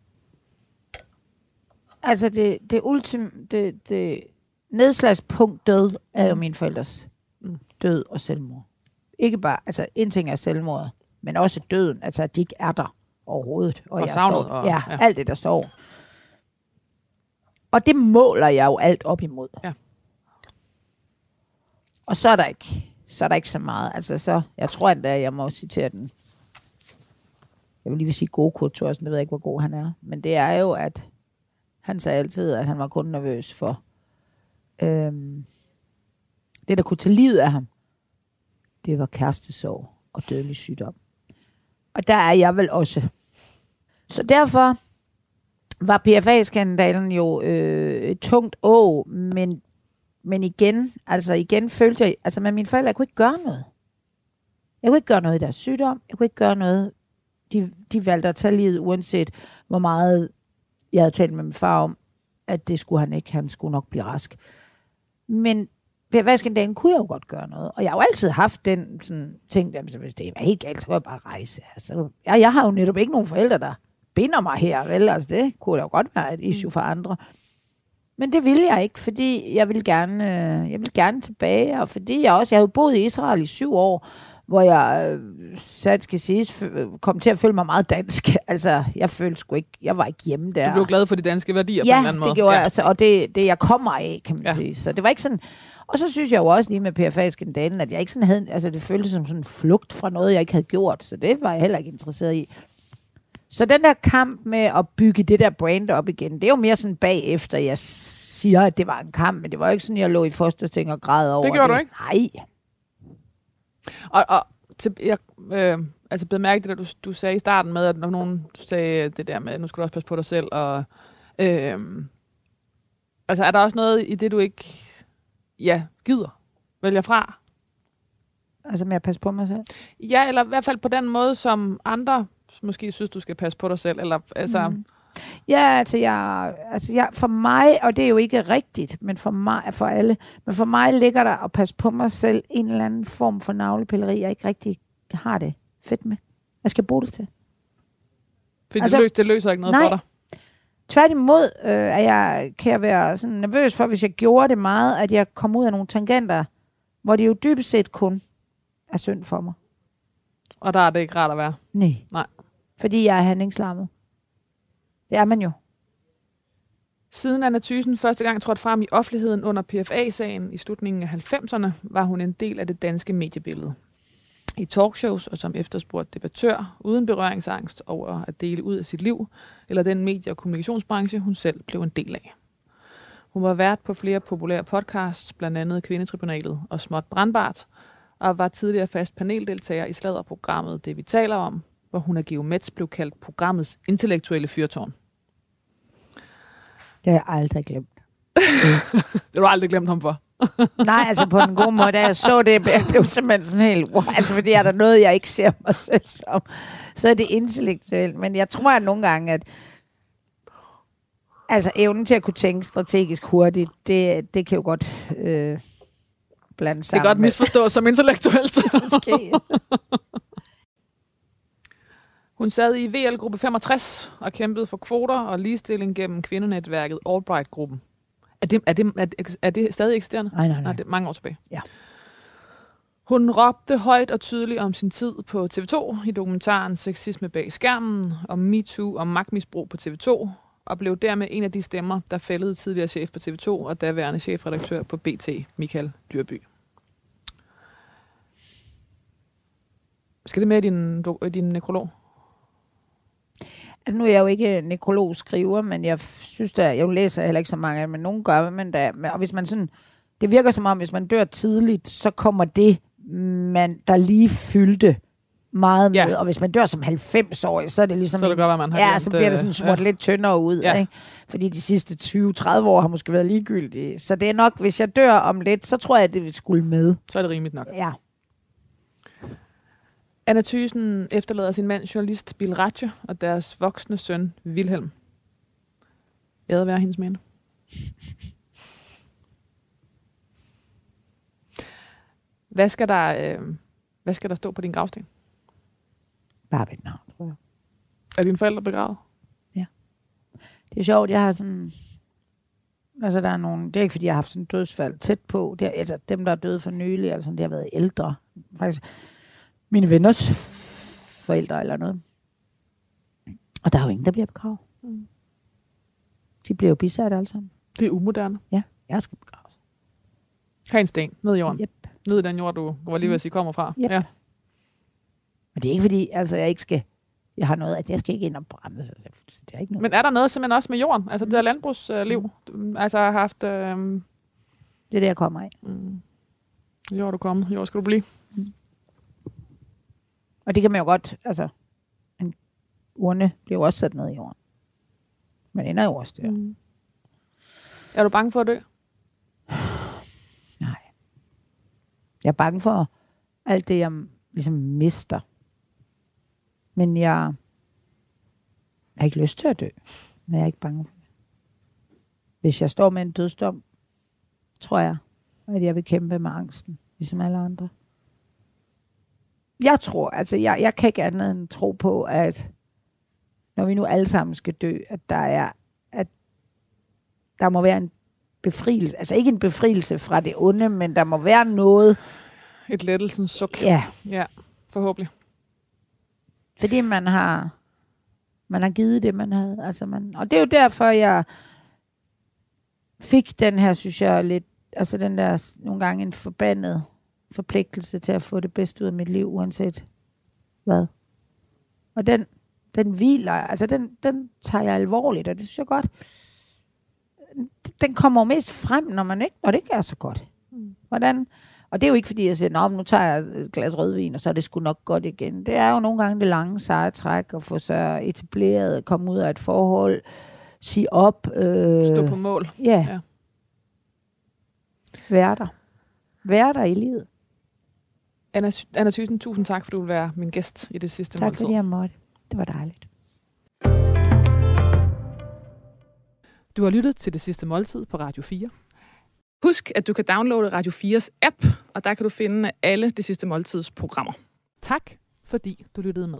Speaker 2: altså det, det ultim, det, det nedslagspunkt død er jo mine forældres
Speaker 1: Mm.
Speaker 2: død og selvmord. Ikke bare, altså en ting er selvmord, men også døden, altså at de ikke er der overhovedet.
Speaker 1: Og
Speaker 2: jeg
Speaker 1: savnet,
Speaker 2: står,
Speaker 1: og-
Speaker 2: ja,
Speaker 1: ja.
Speaker 2: alt det der står. Og det måler jeg jo alt op imod.
Speaker 1: Ja.
Speaker 2: Og så er der ikke så er der ikke så meget. Altså, så, jeg tror endda, jeg må citere den. Jeg vil lige vil sige god Kurt Thorsen, jeg ved ikke, hvor god han er. Men det er jo, at han sagde altid, at han var kun nervøs for øhm, det, der kunne tage livet af ham. Det var kærestesorg og dødelig sygdom. Og der er jeg vel også. Så derfor var PFA-skandalen jo øh, et tungt å, men, men igen, altså igen følte jeg, altså med mine forældre, jeg kunne ikke gøre noget. Jeg kunne ikke gøre noget i deres sygdom. Jeg kunne ikke gøre noget. De, de valgte at tage livet, uanset hvor meget jeg havde talt med min far om, at det skulle han ikke. Han skulle nok blive rask. Men PFA-skandalen kunne jeg jo godt gøre noget. Og jeg har jo altid haft den sådan, ting, at hvis det er helt galt, så vil jeg bare rejse. Altså, jeg, jeg har jo netop ikke nogen forældre, der binder mig her, vel? Altså, det kunne da jo godt være et issue for andre. Men det ville jeg ikke, fordi jeg vil gerne, øh, jeg vil gerne tilbage, og fordi jeg også, jeg jo boet i Israel i syv år, hvor jeg, øh, så skal sige, kom til at føle mig meget dansk. Altså, jeg følte sgu ikke, jeg var ikke hjemme der.
Speaker 1: Du blev glad for de danske værdier
Speaker 2: ja,
Speaker 1: på en eller anden måde.
Speaker 2: det gjorde
Speaker 1: ja.
Speaker 2: jeg, altså, og det, det jeg kommer af, kan man
Speaker 1: Ja.
Speaker 2: sige. Så det var ikke sådan, og så synes jeg jo også lige med PFA-skandalen, at jeg ikke sådan havde, altså det føltes som sådan en flugt fra noget, jeg ikke havde gjort, så det var jeg heller ikke interesseret i. Så den der kamp med at bygge det der brand op igen, det er jo mere sådan bagefter, jeg siger, at det var en kamp, men det var jo ikke sådan, jeg lå i fostersting og græd over det.
Speaker 1: gjorde du ikke?
Speaker 2: Nej.
Speaker 1: Og, og til, jeg øh, altså blev mærke det, der du, du sagde i starten med, at når nogen sagde det der med, at nu skal du også passe på dig selv, og øh, altså er der også noget i det, du ikke ja, gider, vælger fra?
Speaker 2: Altså med at passe på mig selv.
Speaker 1: Ja, eller i hvert fald på den måde, som andre måske synes, du skal passe på dig selv, eller altså...
Speaker 2: Mm. Ja, altså, jeg, altså jeg, for mig, og det er jo ikke rigtigt, men for mig, for alle, men for mig ligger der at passe på mig selv en eller anden form for navlepilleri, jeg ikke rigtig har det fedt med. Jeg skal bruge det til.
Speaker 1: Fordi
Speaker 2: Altså,
Speaker 1: det, løs, det løser ikke noget
Speaker 2: nej.
Speaker 1: for dig.
Speaker 2: Tværtimod øh, er jeg, kan jeg være sådan nervøs for, hvis jeg gjorde det meget, at jeg kom ud af nogle tangenter, hvor det jo dybest set kun er synd for mig.
Speaker 1: Og der er det ikke rart at være.
Speaker 2: Nej.
Speaker 1: Nej.
Speaker 2: Fordi jeg er handlingslammet. Det er man jo.
Speaker 1: Siden Anna Thysen første gang trådte frem i offentligheden under PFA-sagen i slutningen af 90'erne, var hun en del af det danske mediebillede. I talkshows og som efterspurgt debattør, uden berøringsangst over at dele ud af sit liv, eller den medie- og kommunikationsbranche, hun selv blev en del af. Hun var vært på flere populære podcasts, blandt andet Kvindetribunalet og Småt Brandbart, og var tidligere fast paneldeltager i sladderprogrammet Det vi taler om, hvor hun af Geomets blev kaldt programmets intellektuelle fyrtårn.
Speaker 2: Det har jeg aldrig glemt.
Speaker 1: Det har du aldrig glemt ham for.
Speaker 2: Nej, altså på den gode måde, da jeg så det, jeg blev simpelthen sådan helt, wow, altså fordi er der noget, jeg ikke ser mig selv som, så er det intellektuelt. Men jeg tror at nogle gange, at altså evnen til at kunne tænke strategisk hurtigt, det, det kan jo godt øh, blande
Speaker 1: Det
Speaker 2: sammen.
Speaker 1: kan godt misforstås som intellektuelt.
Speaker 2: Måske.
Speaker 1: Hun sad i VL-gruppe 65 og kæmpede for kvoter og ligestilling gennem kvindenetværket Albright-gruppen. Er det, er, det, er, det, er det stadig eksisterende?
Speaker 2: Nej, nej,
Speaker 1: Nej,
Speaker 2: nej.
Speaker 1: det er mange år tilbage.
Speaker 2: Ja.
Speaker 1: Hun råbte højt og tydeligt om sin tid på TV2 i dokumentaren Sexisme bag skærmen, om MeToo og magtmisbrug på TV2, og blev dermed en af de stemmer, der fældede tidligere chef på TV2 og daværende chefredaktør på BT, Michael Dyrby. Skal det med i din, din nekrolog?
Speaker 2: Altså nu er jeg jo ikke nekrologskriver, men jeg synes da, jeg læser heller ikke så mange af dem, men nogen gør, men da, og hvis man sådan, det virker som om, hvis man dør tidligt, så kommer det, man, der lige fyldte meget med,
Speaker 1: Ja.
Speaker 2: og hvis man dør som 90-årig, så er det ligesom,
Speaker 1: Så det godt, at man har
Speaker 2: ja,
Speaker 1: glemt,
Speaker 2: så bliver det
Speaker 1: øh,
Speaker 2: sådan smurt ja. lidt tyndere ud,
Speaker 1: Ja.
Speaker 2: ikke? fordi de sidste 20-30 år har måske været ligegyldige. Så det er nok, hvis jeg dør om lidt, så tror jeg, at det vil skulle med.
Speaker 1: Så er det rimeligt nok.
Speaker 2: Ja.
Speaker 1: Anna Thysen efterlader sin mand, journalist Bill Ratche, og deres voksne søn, Wilhelm. Jeg være hendes minde. Hvad skal der, øh, hvad skal der stå på din gravsten?
Speaker 2: Bare mit navn, tror jeg.
Speaker 1: Er dine forældre begravet?
Speaker 2: Det er sjovt, jeg har sådan... Altså, der er nogle... Det er ikke, fordi jeg har haft sådan dødsfald tæt på. Det er, altså, dem, der er døde for nylig, altså, det har været ældre. Faktisk mine venners forældre eller noget. Og der er jo ingen, der bliver begravet.
Speaker 1: Mm.
Speaker 2: De bliver jo bisat alle sammen.
Speaker 1: Det er umoderne.
Speaker 2: Ja, jeg skal begraves.
Speaker 1: Ha' en sten ned i jorden.
Speaker 2: Yep.
Speaker 1: Ned i den jord, du var lige ved at sige kommer fra.
Speaker 2: Yep.
Speaker 1: Ja.
Speaker 2: Men det er ikke fordi, altså jeg ikke skal, jeg har noget, at jeg skal ikke ind og brænde. Så det er ikke noget.
Speaker 1: Men er der noget simpelthen også med jorden? Altså det der landbrugsliv? Øh, altså har haft... Øh,
Speaker 2: det er det, jeg kommer af.
Speaker 1: mm, er du kommet, jord skal du blive.
Speaker 2: Og det kan man jo godt, altså, en urne bliver jo også sat ned i jorden. Man ender jo også der.
Speaker 1: Mm. Er du bange for at dø?
Speaker 2: Nej. Jeg er bange for alt det, jeg ligesom mister. Men jeg har ikke lyst til at dø. Men jeg er ikke bange for det. Hvis jeg står med en dødsdom, tror jeg, at jeg vil kæmpe med angsten, ligesom alle andre. Jeg tror, altså jeg, jeg kan ikke andet end tro på, at når vi nu alle sammen skal dø, at der er, at der må være en befrielse, altså ikke en befrielse fra det onde, men der må være noget,
Speaker 1: Et lettelsens suk.
Speaker 2: ja,
Speaker 1: ja forhåbentlig.
Speaker 2: fordi man har man har givet det, man havde. Altså man, og det er jo derfor, jeg fik den her, synes jeg, lidt, altså den der nogle gange en forbandet forpligtelse til at få det bedste ud af mit liv, uanset hvad. Og den, den hviler, altså den, den tager jeg alvorligt, og det synes jeg godt. Den kommer jo mest frem, når man ikke, når det ikke er så godt. Hvordan, og det er jo ikke, fordi jeg siger, Nå, nu tager jeg et glas rødvin, og så er det sgu nok godt igen. Det er jo nogle gange det lange, seje træk, at få sig etableret, komme ud af et forhold, sige op. Øh,
Speaker 1: Stå på mål. Ja.
Speaker 2: Ja. Være der. Være der i livet.
Speaker 1: Anna, Anna Thyssen, tusind tak, for du vil være min gæst i det sidste
Speaker 2: Tak
Speaker 1: måltid.
Speaker 2: fordi jeg måtte. Det var dejligt.
Speaker 1: Du har lyttet til det sidste måltid på Radio 4. Husk, at du kan downloade Radio 4's app, og der kan du finde alle det sidste måltids programmer. Tak, fordi du lyttede med.